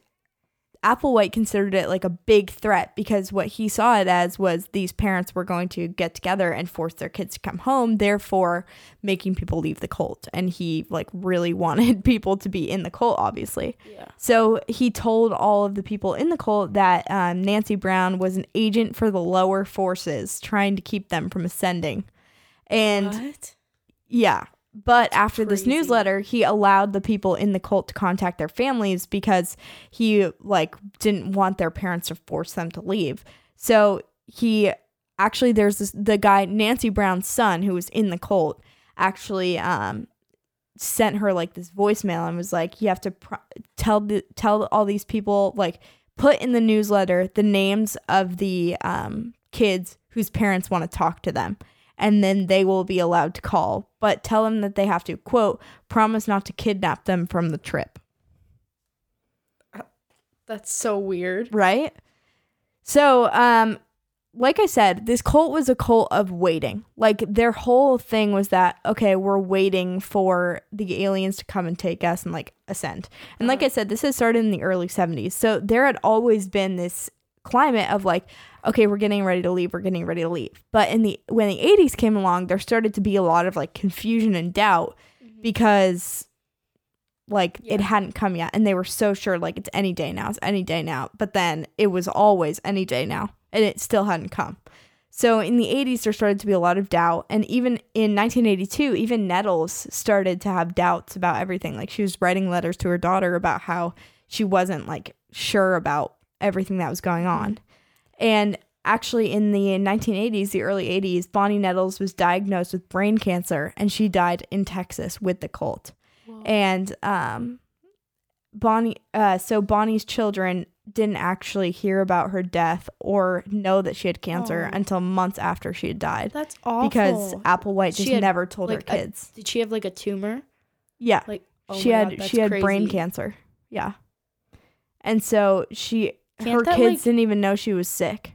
S1: Applewhite considered it like a big threat because what he saw it as was these parents were going to get together and force their kids to come home, therefore making people leave the cult. And he like really wanted people to be in the cult, obviously.
S2: Yeah.
S1: So he told all of the people in the cult that um, Nancy Brown was an agent for the lower forces, trying to keep them from ascending. And
S2: what?
S1: yeah. But after this newsletter, he allowed the people in the cult to contact their families because he like didn't want their parents to force them to leave. So he actually there's this the guy Nancy Brown's son who was in the cult actually um sent her like this voicemail and was like you have to pr- tell the tell all these people like put in the newsletter the names of the um kids whose parents want to talk to them and then they will be allowed to call. But tell them that they have to quote promise not to kidnap them from the trip.
S2: That's so weird.
S1: right? So um like i said this cult was a cult of waiting. Like their whole thing was that okay we're waiting for the aliens to come and take us and like ascend. And like i said this has started in the early 70s so there had always been this climate of like okay we're getting ready to leave we're getting ready to leave but in the when the 80s came along there started to be a lot of like confusion and doubt mm-hmm. because like it hadn't come yet and they were so sure like it's any day now it's any day now but then it was always any day now and it still hadn't come So in the 80s, there started to be a lot of doubt. And even in 1982, even Nettles started to have doubts about everything. Like she was writing letters to her daughter about how she wasn't like sure about everything that was going on. And actually, in the 1980s, the early 80s, Bonnie Nettles was diagnosed with brain cancer and she died in Texas with the cult. And um, Bonnie, uh, so Bonnie's children didn't actually hear about her death or know that she had cancer
S2: Oh.
S1: until months after she had died
S2: That's awful.
S1: because Applewhite just
S2: had,
S1: never told
S2: like,
S1: her
S2: a-
S1: kids.
S2: did she have like a tumor?
S1: yeah,
S2: Like oh
S1: she had
S2: God,
S1: she had brain cancer. Yeah, and so she
S2: Can't
S1: her
S2: that,
S1: kids
S2: like-
S1: didn't even know she was sick.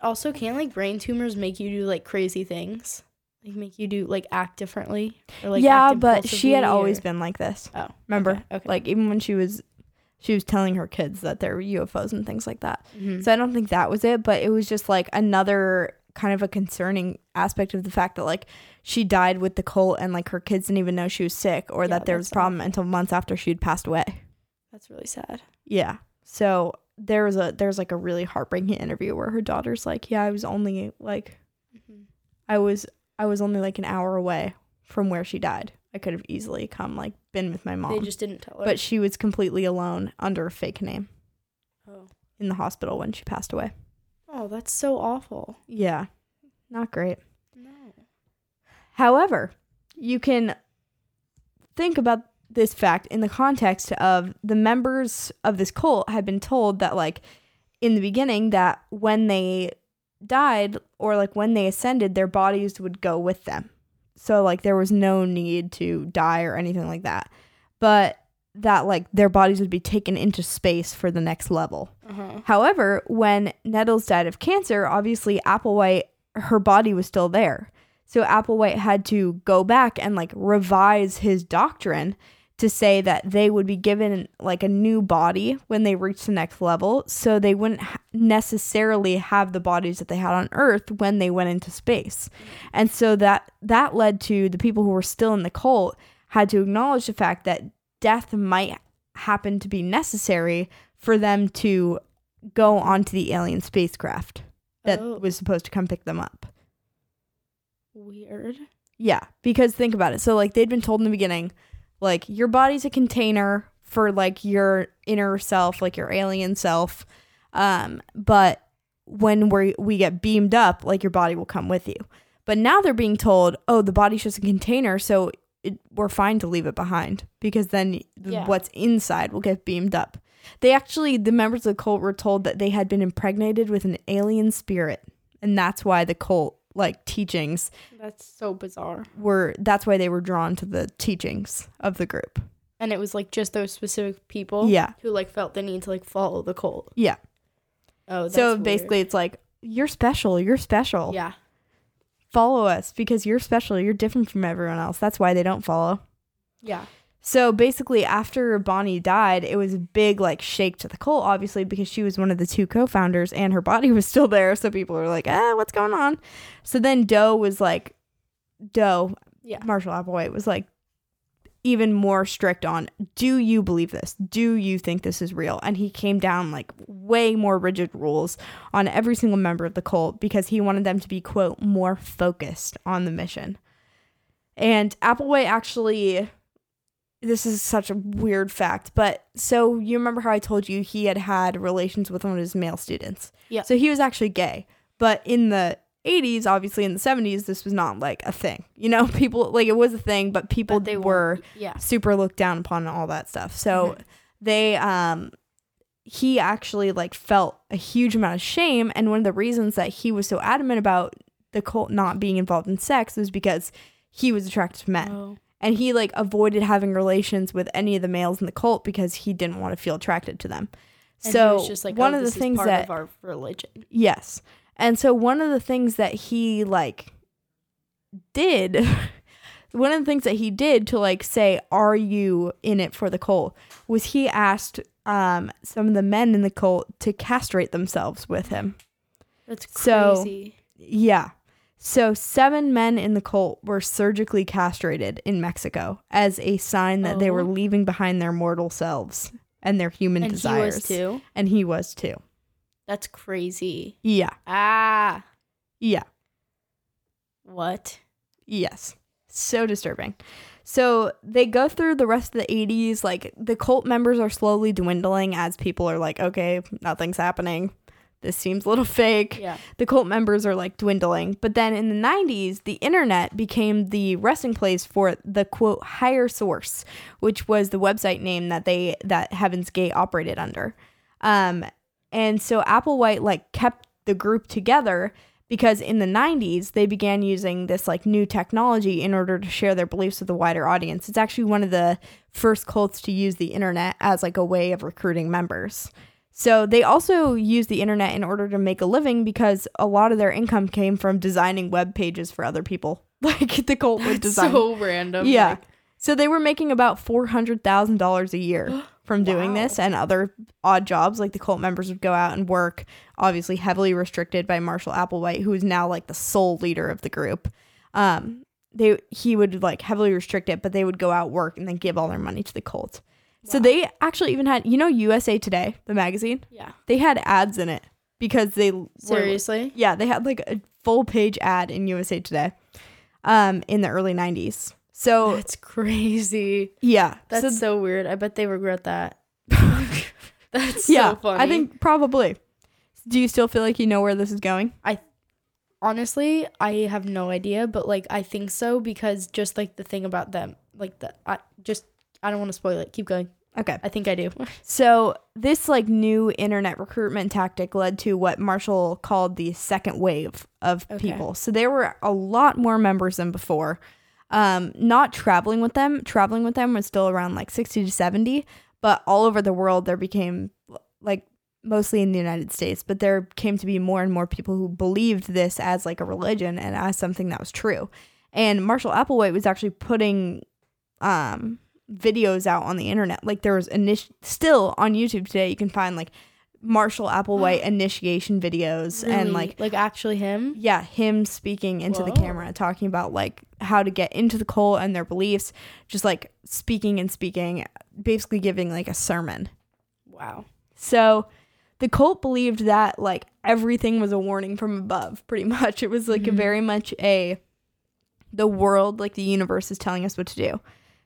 S2: Also, can't like brain tumors make you do like crazy things? Like make you do like act differently? Or, like,
S1: yeah, but she had
S2: impulsively,
S1: always been like this.
S2: Oh,
S1: Remember,
S2: okay, okay.
S1: like even when she was she was telling her kids that there were UFOs and things like that.
S2: Mhm.
S1: So I don't think that was it, but it was just like another kind of a concerning aspect of the fact that like she died with the cult and like her kids didn't even know she was sick or
S2: Yeah,
S1: that there was a problem until months after she'd passed away.
S2: That's really sad.
S1: Yeah. So there was a there's like a really heartbreaking interview where her daughter's like, "Yeah, I was only like mm-hmm. I was I was only like an hour away from where she died. I could have easily come like been with my mom."
S2: They just didn't tell her.
S1: but she was completely alone under a fake name
S2: oh.
S1: in the hospital when she passed away.
S2: oh, that's so awful.
S1: Yeah. Not great.
S2: No.
S1: However, you can think about this fact in the context of the members of this cult had been told that like in the beginning that when they died or like when they ascended their bodies would go with them. So like there was no need to die or anything like that. But that like their bodies would be taken into space for the next level.
S2: Uh-huh.
S1: However, when Nettles died of cancer, obviously Applewhite, her body was still there. So Applewhite had to go back and like revise his doctrine to say that they would be given like a new body when they reached the next level. So they wouldn't ha- necessarily have the bodies that they had on Earth when they went into space. And so that that led to the people who were still in the cult had to acknowledge the fact that death might happen to be necessary for them to go onto the alien spacecraft that
S2: Oh.
S1: was supposed to come pick them up.
S2: Weird.
S1: Yeah, because think about it. So like they'd been told in the beginning, like your body's a container for like your inner self, like your alien self. Um, but when we we get beamed up, like your body will come with you. But now they're being told, oh, the body's just a container, so it, we're fine to leave it behind because then
S2: Yeah.
S1: what's inside will get beamed up. They actually, the members of the cult were told that they had been impregnated with an alien spirit, and that's why the cult like teachings
S2: That's so bizarre.
S1: were that's why they were drawn to the teachings of the group.
S2: And it was like just those specific people
S1: Yeah.
S2: who like felt the need to like follow the cult.
S1: Yeah.
S2: Oh, that's
S1: so
S2: weird.
S1: basically it's like you're special, you're special.
S2: yeah.
S1: Follow us because you're special, you're different from everyone else. That's why they don't follow.
S2: Yeah.
S1: So basically after Bonnie died, it was a big like shake to the cult obviously because she was one of the two co-founders and her body was still there, so people were like, "Ah, what's going on?" So then Do was like Do,
S2: Yeah.
S1: Marshall Applewhite was like even more strict on do you believe this do you think this is real and he came down like way more rigid rules on every single member of the cult because he wanted them to be quote more focused on the mission and applewhite actually this is such a weird fact but so you remember how i told you he had had relations with one of his male students
S2: Yeah.
S1: so he was actually gay but in the 80s obviously in the 70s this was not like a thing you know people like it was a thing but people
S2: But they
S1: were
S2: Yeah.
S1: super looked down upon and all that stuff so
S2: Mhm.
S1: they um he actually like felt a huge amount of shame and one of the reasons that he was so adamant about the cult not being involved in sex was because he was attracted to men
S2: Oh.
S1: And he like avoided having relations with any of the males in the cult because he didn't want to feel attracted to them
S2: And
S1: so
S2: was just like
S1: one
S2: oh,
S1: of the things
S2: part
S1: that
S2: of our religion.
S1: Yes. And so one of the things that he like did one of the things that he did to like say are you in it for the cult was he asked um some of the men in the cult to castrate themselves with him.
S2: That's
S1: So-
S2: crazy.
S1: Yeah. So seven men in the cult were surgically castrated in Mexico as a sign that they were
S2: Oh.
S1: leaving behind their mortal selves and their human
S2: and
S1: desires.
S2: he was too.
S1: And he was too.
S2: That's crazy.
S1: Yeah.
S2: Ah.
S1: Yeah.
S2: What?
S1: Yes. So disturbing. So they go through the rest of the 80s. Like the cult members are slowly dwindling as people are like, okay, nothing's happening. This seems a little fake.
S2: Yeah.
S1: The cult members are like dwindling. But then in the 90s, the internet became the resting place for the quote higher source, which was the website name that they that Heaven's Gate operated under. Um, and so Applewhite like kept the group together because in the 90s they began using this like new technology in order to share their beliefs with a wider audience it's actually one of the first cults to use the internet as like a way of recruiting members so they also use the internet in order to make a living because a lot of their income came from designing web pages for other people. Like the cult would design.
S2: So random.
S1: yeah.
S2: like-
S1: so they were making about $400000 a year from doing
S2: Wow.
S1: this and other odd jobs. Like the cult members would go out and work obviously heavily restricted by marshall applewhite who is now like the sole leader of the group. Um they he would like heavily restrict it but they would go out work and then give all their money to the cult so they actually even had you know usa today the magazine
S2: yeah.
S1: they had ads in it because they were-
S2: Seriously?
S1: yeah they had like a full page ad in usa today um in the early 90s so
S2: That's crazy.
S1: yeah
S2: That's
S1: so
S2: so, weird. I bet they regret that. That's
S1: yeah,
S2: so funny.
S1: I think probably. Do you still feel like you know where this is going?
S2: I honestly, I have no idea, but like I think so because just like the thing about them, like the I just I don't want to spoil it. Keep going.
S1: Okay.
S2: I think I do.
S1: So this like new internet recruitment tactic led to what Marshall called the second wave of
S2: Okay.
S1: people. So there were a lot more members than before. Um, not traveling with them. Traveling with them was still around like 60 to 70, but all over the world there became like mostly in the United States, but there came to be more and more people who believed this as like a religion and as something that was true. And Marshall Applewhite was actually putting um videos out on the internet. Like there was init- still on YouTube today you can find like Marshall Applewhite initiation videos and like
S2: like actually him.
S1: yeah, him speaking into the camera, talking about like how to get into the cult and their beliefs, just like speaking and speaking, basically giving like a sermon.
S2: Wow.
S1: So the cult believed that like everything was a warning from above, pretty much. It was like a
S2: Mhm.
S1: very much a the world, like the universe is telling us what to do.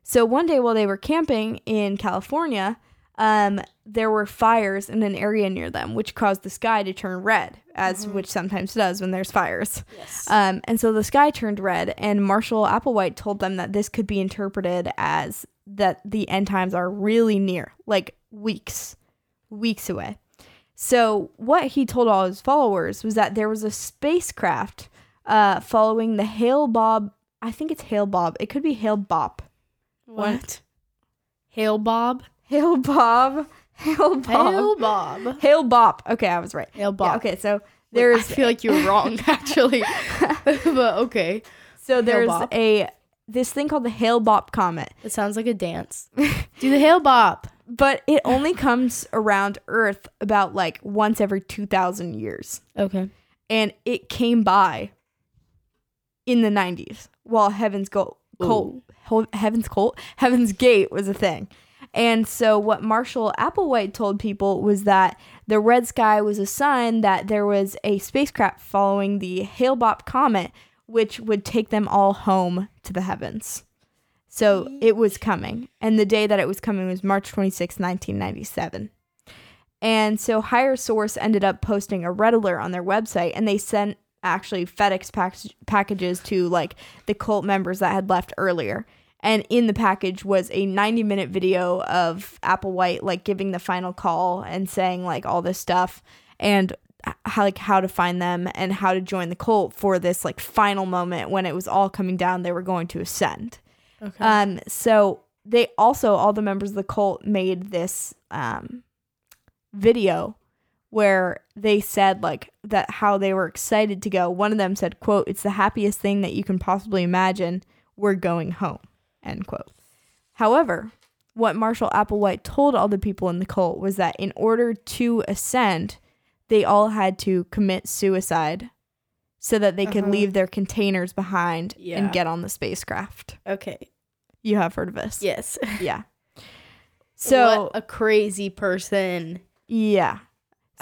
S1: So one day while they were camping in California, um, there were fires in an area near them, which caused the sky to turn red, as
S2: Mhm.
S1: which sometimes does when there's fires.
S2: Yes.
S1: Um, and so the sky turned red, and Marshall Applewhite told them that this could be interpreted as that the end times are really near, like weeks, weeks away. So what he told all his followers was that there was a spacecraft uh, following the Hale Bob. I think it's Hale Bob. It could be Hale Bop.
S2: What? Hail Bob.
S1: Hail Bob. Hale Bob.
S2: Hail Bob.
S1: Hale Bop. Okay, I was right.
S2: Hail
S1: Yeah,
S2: Bob.
S1: okay, so there's
S2: I feel like you were wrong actually, but okay.
S1: so there's a this thing called the Hail Bop comet.
S2: It sounds like a dance. Do the Hail Bop.
S1: but it only comes around Earth about like once every 2,000 years.
S2: Okay.
S1: And it came by in the 90s while Heaven's Cult, Ho- Heaven's Cult, Heaven's Gate was a thing. And so what Marshall Applewhite told people was that the red sky was a sign that there was a spacecraft following the Hale-Bopp comet which would take them all home to the heavens. So it was coming. And the day that it was coming was March 26, 1997. And so Higher Source ended up posting a red alert on their website and they sent actually FedEx pack- packages to like the cult members that had left earlier. And in the package was a 90 minute video of Applewhite like giving the final call and saying like all this stuff and how like how to find them and how to join the cult for this like final moment when it was all coming down they were going to ascend.
S2: Okay.
S1: Um, so they also all the members of the cult made this um video where they said like that how they were excited to go. One of them said, "quote It's the happiest thing that you can possibly imagine. We're going home." End quote. However, what Marshall Applewhite told all the people in the cult was that in order to ascend, they all had to commit suicide so that they could
S2: Uh-huh.
S1: leave their containers behind
S2: Yeah.
S1: and get on the spacecraft.
S2: okay.
S1: You have heard of this.
S2: Yes.
S1: Yeah. So,
S2: what a crazy person.
S1: yeah.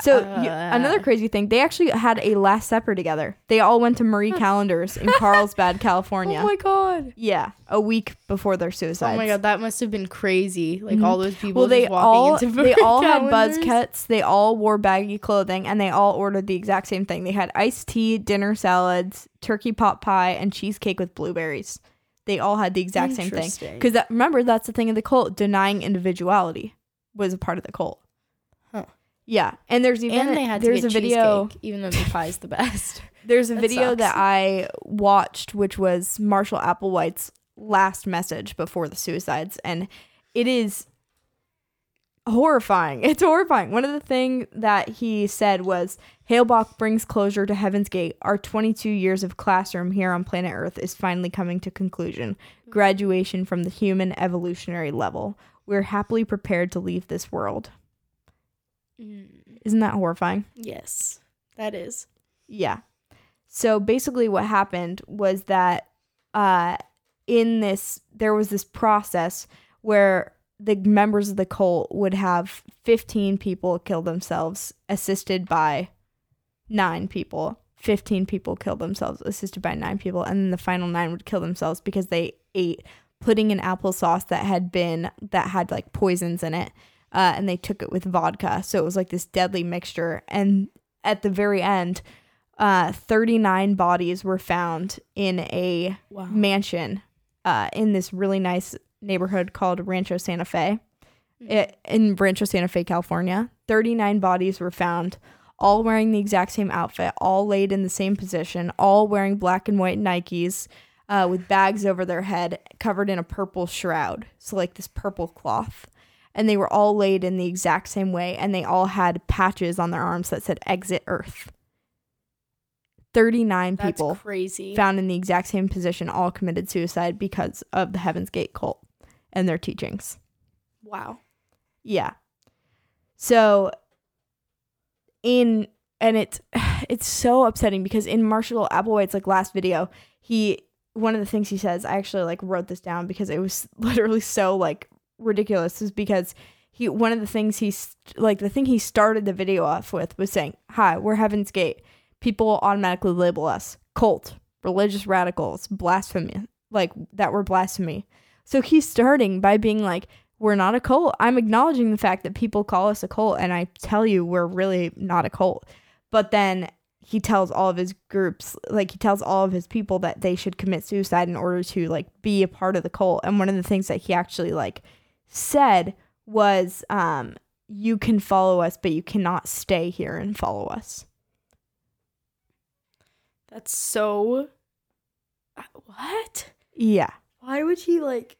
S1: So you, another
S2: Uh.
S1: crazy thing, they actually had a Last Supper together. They all went to Marie Callender's in Carlsbad, California.
S2: Oh my god.
S1: yeah, a week before their suicide.
S2: Oh my god, that must have been crazy. Like
S1: Mhm.
S2: all those people
S1: Well, they
S2: just walking
S1: all
S2: into
S1: they all had buzz cuts. They all wore baggy clothing, and they all ordered the exact same thing. They had iced tea, dinner salads, turkey pot pie, and cheesecake with blueberries. They all had the exact same thing. Because that, remember, that's the thing of the cult. Denying individuality was a part of the cult. Yeah, and there's even
S2: and they had to
S1: there's a video.
S2: even though the pie's the best.
S1: There's a
S2: That
S1: video
S2: sucks.
S1: that I watched, which was Marshall Applewhite's last message before the suicides, and it is horrifying. It's horrifying. One of the things that he said was, "Hale-Bopp brings closure to Heaven's Gate. Our 22 years of classroom here on planet Earth is finally coming to conclusion. Graduation from the human evolutionary level. We're happily prepared to leave this world."
S2: Mm,
S1: Isn't that horrifying?
S2: yes, that is.
S1: Yeah. So basically, what happened was that uh, in this, there was this process where the members of the cult would have 15 people kill themselves, assisted by nine people. 15 people kill themselves, assisted by nine people. And then the final nine would kill themselves because they ate pudding and applesauce that had been, that had like poisons in it. Uh, and they took it with vodka. So it was like this deadly mixture. And at the very end, uh, 39 bodies were found in a
S2: Wow.
S1: mansion uh, in this really nice neighborhood called Rancho Santa Fe, it, in Rancho Santa Fe, California. 39 bodies were found, all wearing the exact same outfit, all laid in the same position, all wearing black and white Nikes uh, with bags over their head, covered in a purple shroud. So, like this purple cloth. And they were all laid in the exact same way, and they all had patches on their arms that said exit Earth. 39
S2: That's
S1: people
S2: crazy.
S1: found in the exact same position all committed suicide because of the Heaven's Gate cult and their teachings.
S2: wow.
S1: Yeah. So in and it's it's so upsetting because in Marshall Applewhite's like last video, he one of the things he says, I actually like wrote this down because it was literally so like ridiculous is because he one of the things he's like the thing he started the video off with was saying, "Hi, we're Heaven's Gate. People automatically label us cult, religious radicals, blasphemy, like that we're blasphemy." So he's starting by being like, we're not a cult. I'm acknowledging the fact that people call us a cult, and I tell you, we're really not a cult. But then he tells all of his groups, like he tells all of his people that they should commit suicide in order to like be a part of the cult. And one of the things that he actually like said was, um, "You can follow us, but you cannot stay here and follow us."
S2: That's so. Uh, What?
S1: Yeah.
S2: Why would he like?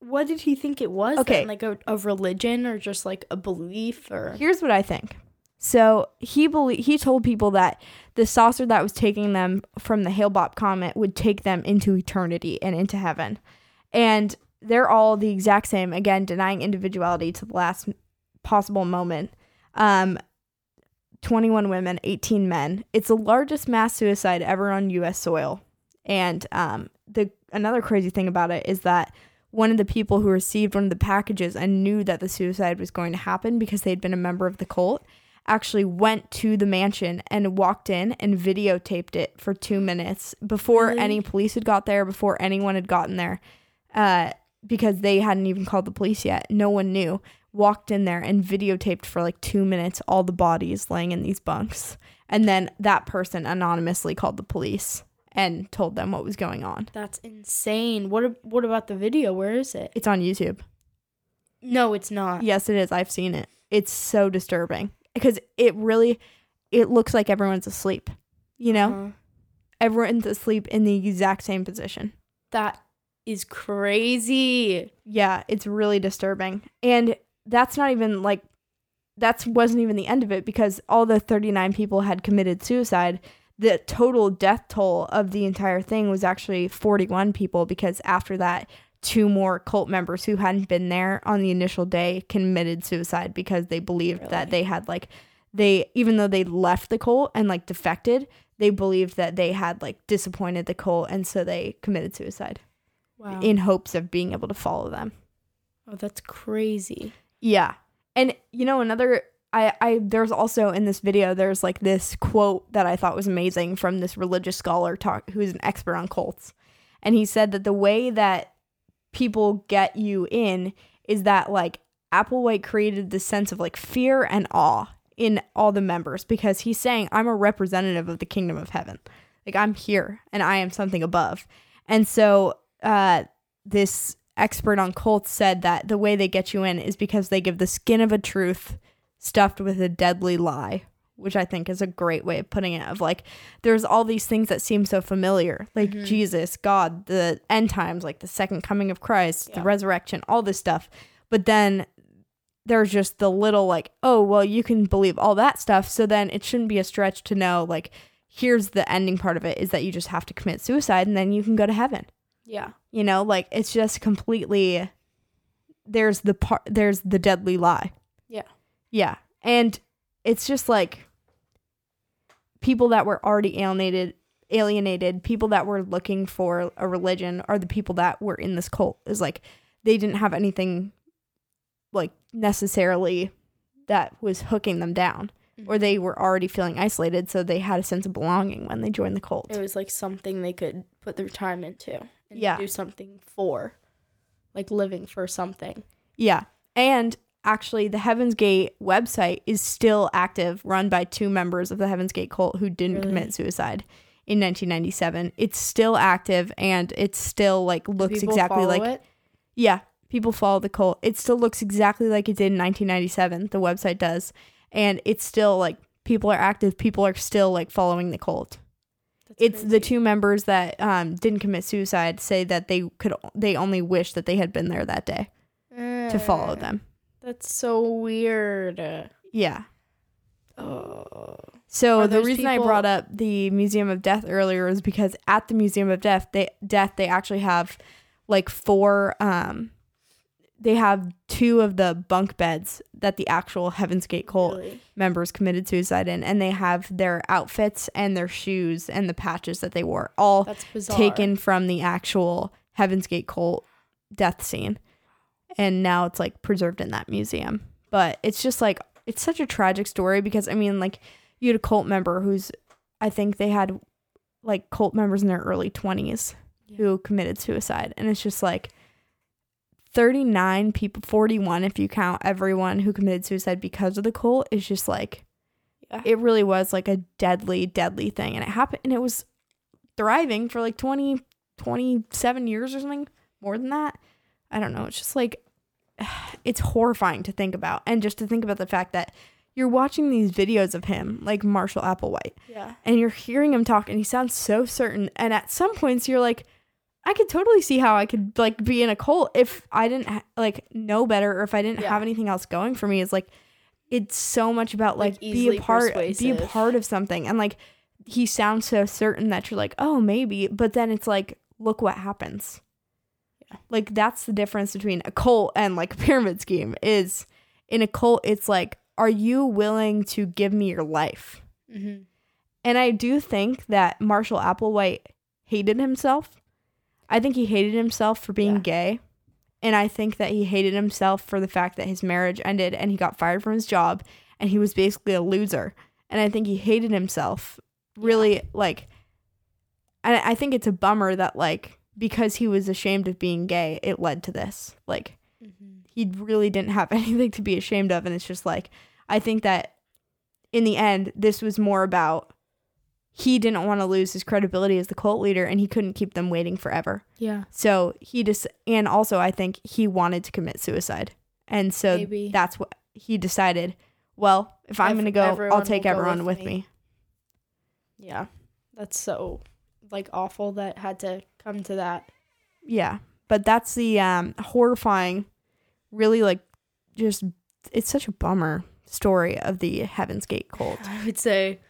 S2: What did he think it was?
S1: Okay.
S2: then? like a, a religion or just like a belief or?
S1: Here's what I think. So he belie- he told people that the saucer that was taking them from the Hale-Bopp comet would take them into eternity and into heaven, and they're all the exact same. Again, denying individuality to the last possible moment. Um, 21 women, 18 men. It's the largest mass suicide ever on U.S. soil, and um, the another crazy thing about it is that one of the people who received one of the packages and knew that the suicide was going to happen because they'd been a member of the cult actually went to the mansion and walked in and videotaped it for two minutes before
S2: Really?
S1: any police had got there, before anyone had gotten there, uh, because they hadn't even called the police yet. No one knew. Walked in there and videotaped for like two minutes all the bodies laying in these bunks. And then that person anonymously called the police and told them what was going on.
S2: That's insane. What? What about the video? Where is it?
S1: It's on YouTube.
S2: No, it's not.
S1: Yes, it is. I've seen it. It's so disturbing because it really it looks like everyone's asleep. You know,
S2: Uh-huh.
S1: everyone's asleep in the exact same position.
S2: That is crazy.
S1: Yeah, it's really disturbing. And that's not even like that's wasn't even the end of it because all the 39 people had committed suicide. The total death toll of the entire thing was actually 41 people because after that two more cult members who hadn't been there on the initial day committed suicide because they believed that they had like they even though they left the cult and like defected, they believed that they had like disappointed the cult and so they committed suicide
S2: Wow.
S1: in hopes of being able to follow them.
S2: oh, that's crazy.
S1: Yeah. And you know, another I, I there's also in this video there's like this quote that I thought was amazing from this religious scholar talk who's an expert on cults. And he said that the way that people get you in is that like Applewhite created this sense of like fear and awe in all the members because he's saying I'm a representative of the kingdom of heaven. Like I'm here and I am something above. And so uh this expert on cults said that the way they get you in is because they give the skin of a truth stuffed with a deadly lie, which I think is a great way of putting it. Of like, there's all these things that seem so familiar, like
S2: Mhm.
S1: Jesus, God, the end times, like the second coming of Christ, the resurrection, all this stuff. But then there's just the little like, oh, well, you can believe all that stuff. So then it shouldn't be a stretch to know, like, here's the ending part of it is that you just have to commit suicide and then you can go to heaven
S2: Yeah.
S1: you know like it's just completely there's the part there's the deadly lie.
S2: Yeah.
S1: yeah. And it's just like people that were already alienated alienated people that were looking for a religion are the people that were in this cult. Is like they didn't have anything like necessarily that was hooking them down mm-hmm. or they were already feeling isolated so they had a sense of belonging when they joined the cult.
S2: It was like something they could put their time into and
S1: Yeah.
S2: do something for, like living for something.
S1: Yeah. And actually, the Heaven's Gate website is still active, run by two members of the Heaven's Gate cult who didn't
S2: Really?
S1: commit suicide in 1997. It's still active and it still like looks exactly like
S2: it.
S1: yeah, people follow the cult. It still looks exactly like it did in 1997. The website does. And it's still like people are active, people are still like following the cult.
S2: That's
S1: It's the two members that um, didn't commit suicide say that they could they only wish that they had been there that day to follow
S2: Eh,
S1: them.
S2: That's so weird.
S1: Yeah.
S2: Oh.
S1: So
S2: Are
S1: the reason I brought up the Museum of Death earlier is because at the Museum of Death, they death they actually have like four um they have two of the bunk beds that the actual Heaven's Gate cult
S2: Really?
S1: members committed suicide in and they have their outfits and their shoes and the patches that they wore all taken from the actual Heaven's Gate cult death scene. And now it's like preserved in that museum. But it's just like it's such a tragic story because I mean like you had a cult member who's I think they had like cult members in their early 20s
S2: Yeah.
S1: who committed suicide and it's just like 39 people 41 if you count everyone who committed suicide because of the cult is just like
S2: Yeah.
S1: it really was like a deadly deadly thing. And it happened and it was thriving for like 20 27 years or something more than that. I don't know. It's just like it's horrifying to think about. And just to think about the fact that you're watching these videos of him like marshall applewhite
S2: yeah.
S1: and you're hearing him talk and he sounds so certain. And at some points you're like i could totally see how i could like be in a cult if i didn't ha- like know better or if i didn't
S2: Yeah.
S1: have anything else going for me it's like it's so much about
S2: Like,
S1: like, be a part be a part of something and like he sounds so certain that you're like oh maybe but then it's like look what happens
S2: Yeah.
S1: like that's the difference between a cult and like a pyramid scheme is in a cult it's like are you willing to give me your life
S2: Mm-hmm.
S1: and I do think that Marshall Applewhite hated himself. I think he hated himself for being
S2: Yeah.
S1: gay. And I think that he hated himself for the fact that his marriage ended and he got fired from his job and he was basically a loser. And I think he hated himself really like and I think it's a bummer that like because he was ashamed of being gay, it led to this. Like
S2: Mm-hmm.
S1: he really didn't have anything to be ashamed of and it's just like i think that in the end this was more about he didn't want to lose his credibility as the cult leader and he couldn't keep them waiting forever
S2: Yeah.
S1: so he just and also i think he wanted to commit suicide and so
S2: Maybe.
S1: that's what he decided well if i'm going to go i'll take
S2: go
S1: everyone
S2: with
S1: with
S2: me.
S1: me
S2: Yeah. That's so like awful that had to come to that.
S1: yeah but that's the um horrifying really like just it's such a bummer story of the heaven's gate cult
S2: I would say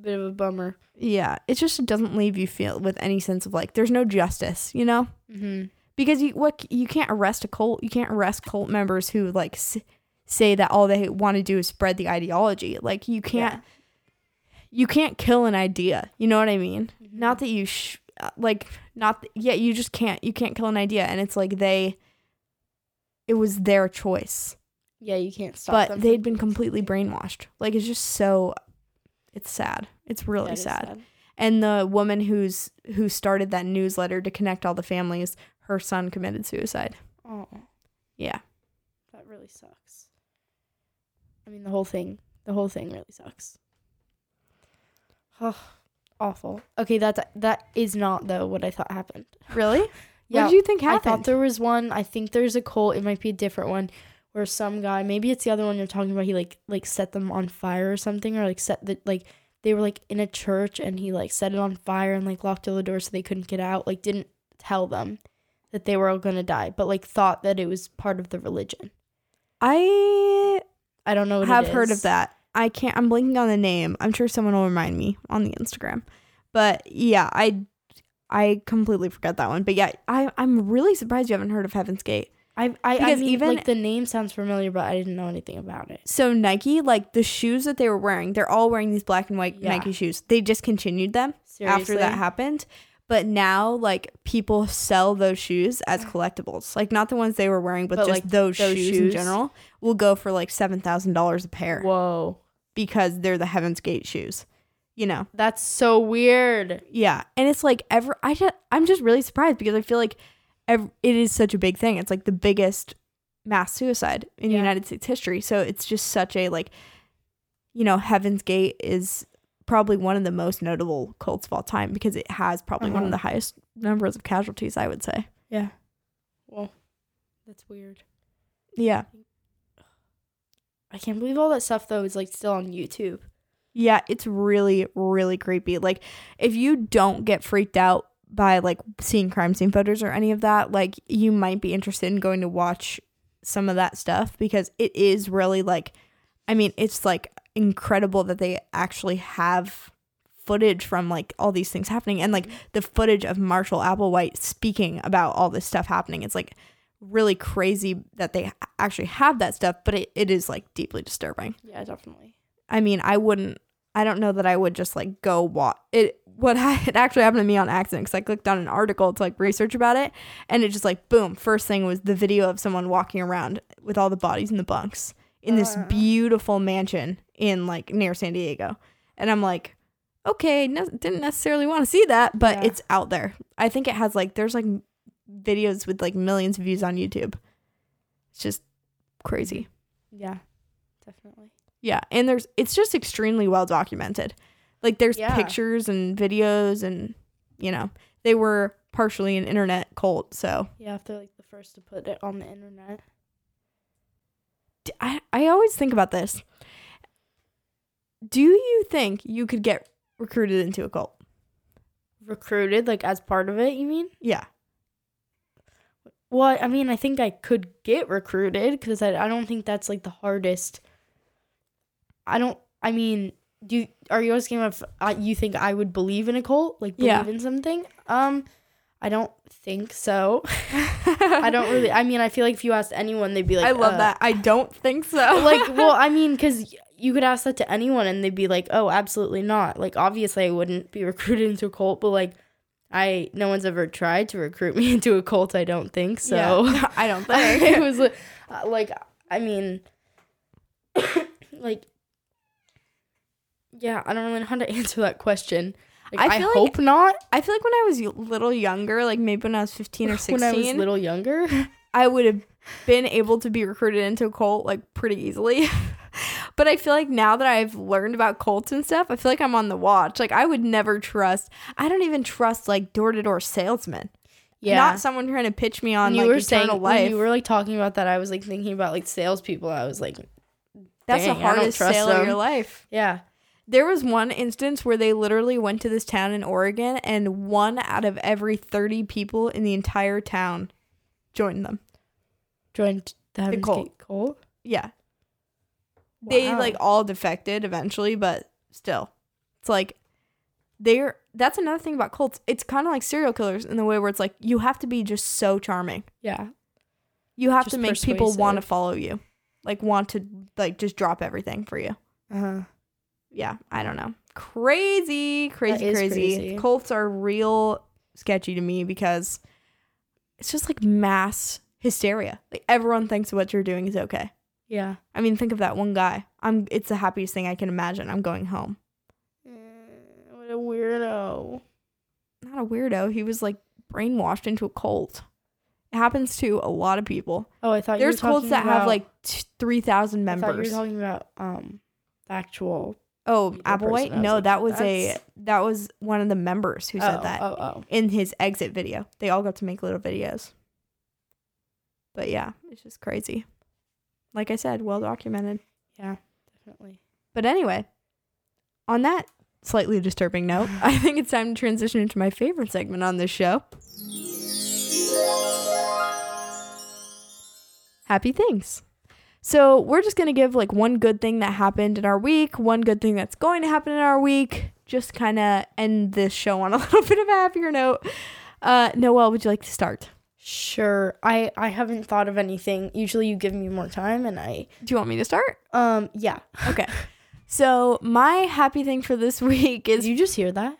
S2: bit of a bummer.
S1: Yeah, it just doesn't leave you feel with any sense of like there's no justice, you know?
S2: Mm-hmm.
S1: Because you what you can't arrest a cult, you can't arrest cult members who like s- say that all they want to do is spread the ideology. Like you can't you can't kill an idea. You know what I mean?
S2: Mm-hmm.
S1: Not that you sh- uh, like not th- yeah, you just can't you can't kill an idea and it's like they it was their choice.
S2: Yeah, you can't stop.
S1: but
S2: them
S1: they'd been completely brainwashed. Like it's just so it's sad. It's really
S2: is
S1: sad. And the woman who's who started that newsletter to connect all the families, her son committed suicide.
S2: Oh,
S1: Yeah.
S2: that really sucks. I mean, the whole thing. The whole thing really sucks. Oh, awful. Okay, that's that is not though what I thought happened.
S1: Really?
S2: Yeah,
S1: what did you think happened?
S2: I thought there was one. I think there's a cult. It might be a different one, where some guy, maybe it's the other one you're talking about. He like like set them on fire or something, or like set the like they were like in a church and he like set it on fire and like locked all the doors so they couldn't get out. Like didn't tell them that they were all gonna die, but like thought that it was part of the religion.
S1: I
S2: I don't know. What
S1: have heard of that. I can't I'm blinking on the name. I'm sure someone will remind me on the Instagram. But yeah, I I completely forgot that one. But yeah, I I'm really surprised you haven't heard of Heaven's Gate.
S2: I I, I
S1: Because
S2: mean,
S1: even-
S2: like the name sounds familiar, but I didn't know anything about it.
S1: So Nike, like the shoes that they were wearing, they're all wearing these black and white
S2: Yeah.
S1: Nike shoes. They discontinued them
S2: Seriously?
S1: after that happened. But now, like people sell those shoes as collectibles, like not the ones they were wearing, but,
S2: But,
S1: just
S2: like,
S1: those,
S2: those
S1: shoes, in general. Will go for like seven thousand dollars a pair
S2: Whoa,
S1: because they're the Heaven's Gate shoes. You know,
S2: that's so weird.
S1: yeah, and it's like ever. I just I'm just really surprised because I feel like ev- it is such a big thing. It's like the biggest mass suicide in
S2: Yeah.
S1: United States history. So it's just such a like, you know, Heaven's Gate is probably one of the most notable cults of all time because it has probably one of
S2: Uh-huh.
S1: the highest numbers of casualties. I would say.
S2: Yeah. Well, that's weird.
S1: Yeah,
S2: I can't believe all that stuff though is like still on YouTube.
S1: yeah, it's really really creepy. Like if you don't get freaked out by like seeing crime scene photos or any of that, like you might be interested in going to watch some of that stuff because it is really like I mean, it's like incredible that they actually have footage from like all these things happening and like mm-hmm. the footage of Marshall Applewhite speaking about all this stuff happening. It's like really crazy that they actually have that stuff, but it, it is like deeply disturbing.
S2: Yeah, definitely.
S1: I mean, I wouldn't. I don't know that I would just like go watch it. What ha- it actually happened to me on accident because I clicked on an article to like research about it, and it just like boom. First thing was the video of someone walking around with all the bodies in the bunks in this
S2: Uh.
S1: beautiful mansion in like near San Diego, and I'm like, okay, no, didn't necessarily want to see that, but
S2: Yeah.
S1: it's out there. I think it has like there's like videos with like millions of views on YouTube. It's just crazy.
S2: Yeah, definitely.
S1: Yeah, and there's it's just extremely well documented. Like there's
S2: Yeah.
S1: pictures and videos and you know, they were partially an internet cult, so
S2: Yeah, if they're like the first to put it on the internet.
S1: I I always think about this. Do you think you could get recruited into a cult?
S2: Recruited, like as part of it, you mean?
S1: Yeah.
S2: Well, I mean, I think I could get recruited because I, I don't think that's like the hardest. I don't. I mean, do you, are you asking if uh, you think I would believe in a cult, like believe
S1: Yeah.
S2: in something? Um, I don't think so. I don't really. I mean, I feel like if you asked anyone, they'd be like,
S1: I love
S2: uh,
S1: that. I don't think so.
S2: like, well, I mean, because you could ask that to anyone, and they'd be like, "Oh, absolutely not." Like, obviously, I wouldn't be recruited into a cult, but like, I no one's ever tried to recruit me into a cult. I don't think so.
S1: Yeah, I don't think it
S2: was uh, like I mean like yeah, I don't really know how to answer that question. Like,
S1: I
S2: I,
S1: feel like-
S2: hope not.
S1: I feel like when I was a little younger, like maybe when I was 15 or 16,
S2: When I was little younger,
S1: I would have been able to be recruited into a cult like pretty easily. but I feel like now that I've learned about cults and stuff, I feel like I'm on the watch. Like I would never trust. I don't even trust like door to door salesmen.
S2: yeah.
S1: Not someone trying to pitch me on
S2: when you
S1: like
S2: were
S1: eternal
S2: saying
S1: life.
S2: when you were like talking about that, I was like thinking about like salespeople. I was like,
S1: That's the hardest sale of your life.
S2: yeah,
S1: There was one instance where they literally went to this town in Oregon, and one out of every 30 people in the entire town joined them.
S2: joined the Heaven's
S1: cult.
S2: Cult.
S1: Yeah. They like all defected eventually, but still. It's like they're that's another thing about cults. It's kind of like serial killers in the way where it's like you have to be just so charming.
S2: yeah,
S1: You have
S2: Just
S1: to make people want to follow you. Like want to like just drop everything for you.
S2: uh-huh.
S1: Yeah, I don't know. Crazy, crazy, crazy.
S2: crazy.
S1: Cults are real sketchy to me because it's just like mass hysteria. Like everyone thinks what you're doing is okay.
S2: Yeah.
S1: I mean, think of that one guy. I'm. It's the happiest thing I can imagine. I'm going home.
S2: what a weirdo.
S1: Not a weirdo. He was like brainwashed into a cult. It happens to a lot of people.
S2: Oh, I thought
S1: There's
S2: you were
S1: cults that have like t- three thousand
S2: thought you were
S1: members.
S2: talking about um the actual.
S1: Oh, Applewhite?
S2: person. I was
S1: No,
S2: like,
S1: that was a that was one of the members who said
S2: oh,
S1: that
S2: Oh, oh.
S1: in his exit video. They all got to make little videos. But yeah, it's just crazy. Like I said, well documented.
S2: Yeah, definitely.
S1: But anyway, on that slightly disturbing note, I think it's time to transition into my favorite segment on this show. Happy things. So, we're just going to give like one good thing that happened in our week, one good thing that's going to happen in our week, just kind of end this show on a little bit of a happier note. Uh, Noelle, would you like to start?
S2: Sure. I I haven't thought of anything. Usually you give me more time and I
S1: Do you want me to start?
S2: um yeah.
S1: Okay. so, my happy thing for this week
S2: Did
S1: is
S2: you just hear that?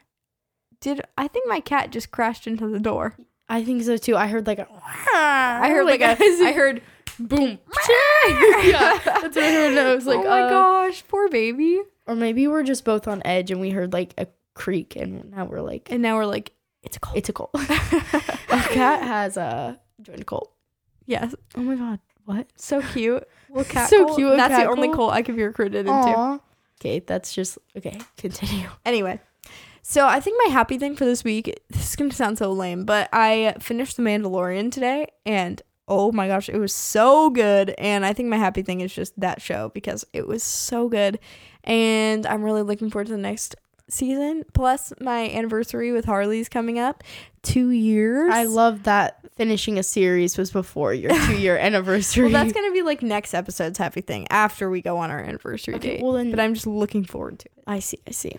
S1: did I think my cat just crashed into the door?
S2: I think so too. I heard like a
S1: I heard like, a, I heard
S2: boom. yeah, that's what I heard. And I was like,
S1: oh my
S2: uh,
S1: gosh, poor baby.
S2: Or maybe we're just both on edge and we heard like a creak and now we're like,
S1: And now we're like, it's a cult.
S2: it's a cult. Our cat has a joined a cult.
S1: yes,
S2: Oh my god, what?
S1: so cute. Well, cat
S2: So
S1: cult.
S2: cute, a
S1: That's the only
S2: cult.
S1: I could be recruited into.
S2: Aw. Okay, that's just okay. Continue.
S1: Anyway, so I think my happy thing for this week. This is gonna sound so lame, but I finished The Mandalorian today, and oh my gosh, it was so good. And I think my happy thing is just that show because it was so good, and I'm really looking forward to the next season. Plus, my anniversary with Harley's coming up. Two years.
S2: I love that finishing a series was before your two year anniversary.
S1: Well, that's gonna be like next episode's happy thing after we go on our anniversary
S2: Okay,
S1: date.
S2: well then-
S1: but I'm just looking forward to it.
S2: I see, I see.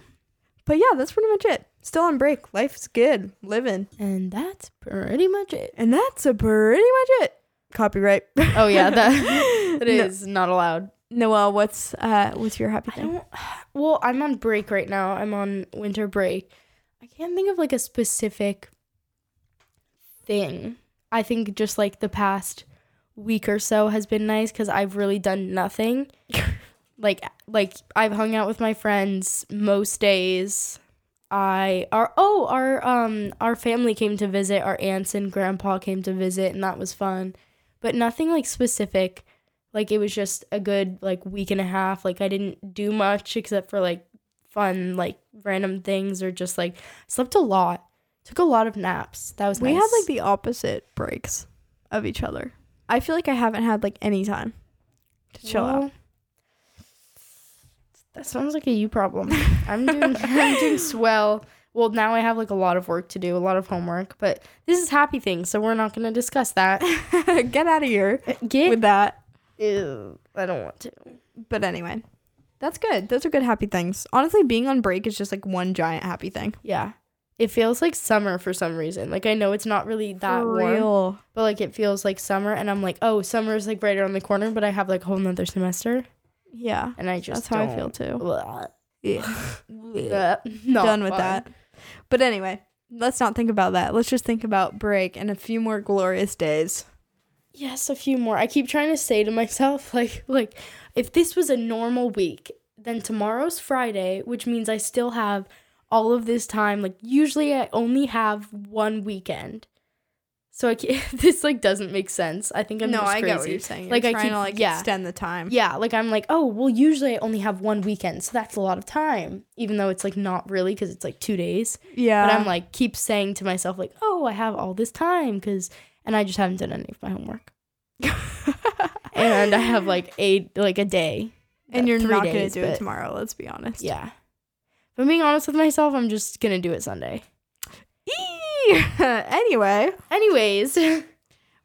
S1: But yeah, that's pretty much it. Still on break. Life's good. Living.
S2: And that's pretty much it.
S1: And that's a pretty much it. Copyright.
S2: Oh yeah, that that
S1: No-
S2: not allowed.
S1: Noelle, what's uh what's your happy
S2: I
S1: thing?
S2: don't. Well, I'm on break right now. I'm on winter break. I can't think of like a specific thing. I think just like the past week or so has been nice because I've really done nothing. like like I've hung out with my friends most days. I our oh our um our family came to visit. Our aunts and grandpa came to visit, and that was fun. But nothing like specific. Like it was just a good like week and a half. Like I didn't do much except for like fun like random things or just like slept a lot. Took a lot of naps. That was
S1: We
S2: nice.
S1: had like the opposite breaks of each other. I feel like I haven't had like any time to chill out.
S2: That sounds like a you problem. I'm doing I'm doing swell. Well, now I have like a lot of work to do, a lot of homework, but this is happy things, so we're not going to discuss that.
S1: Get out of here uh,
S2: Get
S1: with that.
S2: Ew, I don't want to.
S1: But anyway, that's good. Those are good happy things. Honestly, being on break is just like one giant happy thing.
S2: Yeah. It feels like summer for some reason. Like I know it's not really that
S1: For
S2: warm,
S1: real.
S2: but like it feels like summer and I'm like, "Oh, summer is like right around the corner, but I have like a whole nother semester."
S1: Yeah.
S2: And I just
S1: That's how I feel too.
S2: Blah.
S1: Yeah.
S2: Not
S1: Done with
S2: fun.
S1: that. But anyway, let's not think about that. Let's just think about break and a few more glorious days.
S2: Yes, a few more. I keep trying to say to myself, like, like if this was a normal week, then tomorrow's Friday, which means I still have all of this time. Like, usually I only have one weekend, so I can't, this like doesn't make sense. I think I'm
S1: no,
S2: just
S1: I
S2: crazy.
S1: get what you're saying. You're
S2: Like, I
S1: trying
S2: keep-
S1: to like
S2: yeah.
S1: extend the time.
S2: Yeah, like I'm like, oh, well, usually I only have one weekend, so that's a lot of time, even though it's like not really because it's like two days.
S1: Yeah.
S2: But I'm like, keep saying to myself, like, oh, I have all this time because, and I just haven't done any of my homework. and I have like eight, like a day.
S1: and uh,
S2: you're
S1: not
S2: days,
S1: gonna do it tomorrow. Let's be honest.
S2: Yeah. If I'm being honest with myself, I'm just gonna do it Sunday.
S1: Anyway,
S2: Anyways,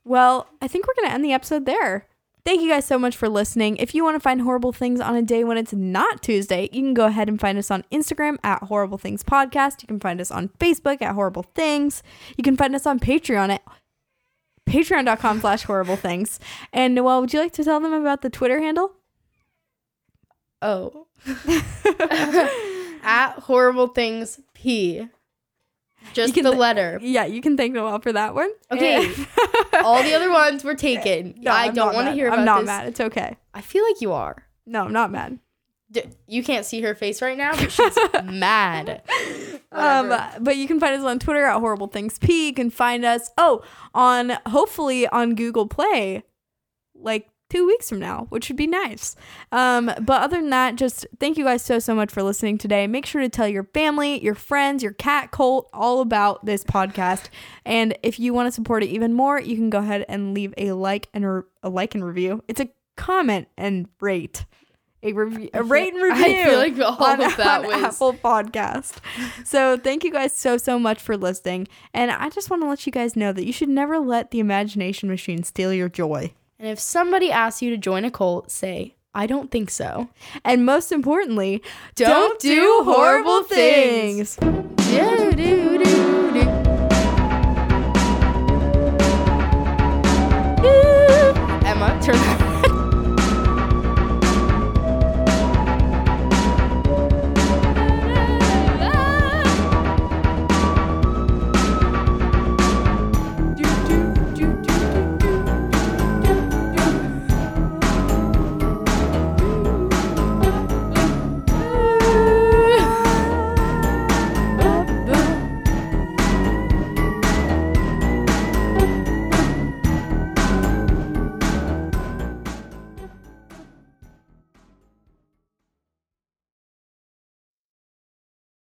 S1: well, I think we're gonna end the episode there. Thank you guys so much for listening. If you want to find horrible things on a day when it's not Tuesday, you can go ahead and find us on Instagram at Horrible Things Podcast. You can find us on Facebook at Horrible Things. You can find us on Patreon at patreon.com slash horrible things. And Noelle, would you like to tell them about the Twitter handle?
S2: oh, at horrible things p. Just the
S1: th-
S2: letter.
S1: Yeah, you can thank Noelle for that one.
S2: Okay. All the other ones were taken.
S1: No,
S2: I
S1: I'm
S2: don't want to hear about this.
S1: I'm not
S2: this.
S1: mad. It's okay.
S2: I feel like you are.
S1: No, I'm not mad.
S2: D- you can't see her face right now, but she's mad.
S1: Um, but you can find us on Twitter at Horrible Things P. You can find us oh on hopefully on Google Play, like two weeks from now, which would be nice. Um, but other than that, just thank you guys so so much for listening today. Make sure to tell your family, your friends, your cat cult all about this podcast. And if you want to support it even more, you can go ahead and leave a like and re- a like and review. It's a comment and rate. A, review, a rate and review
S2: I feel like all
S1: on,
S2: of that
S1: on
S2: was
S1: Apple Podcast. So thank you guys so so much for listening, and I just want to let you guys know that you should never let the imagination machine steal your joy.
S2: And if somebody asks you to join a cult, say, I don't think so.
S1: And most importantly,
S2: Don't do horrible things. Do, do, do, do. Emma, turn that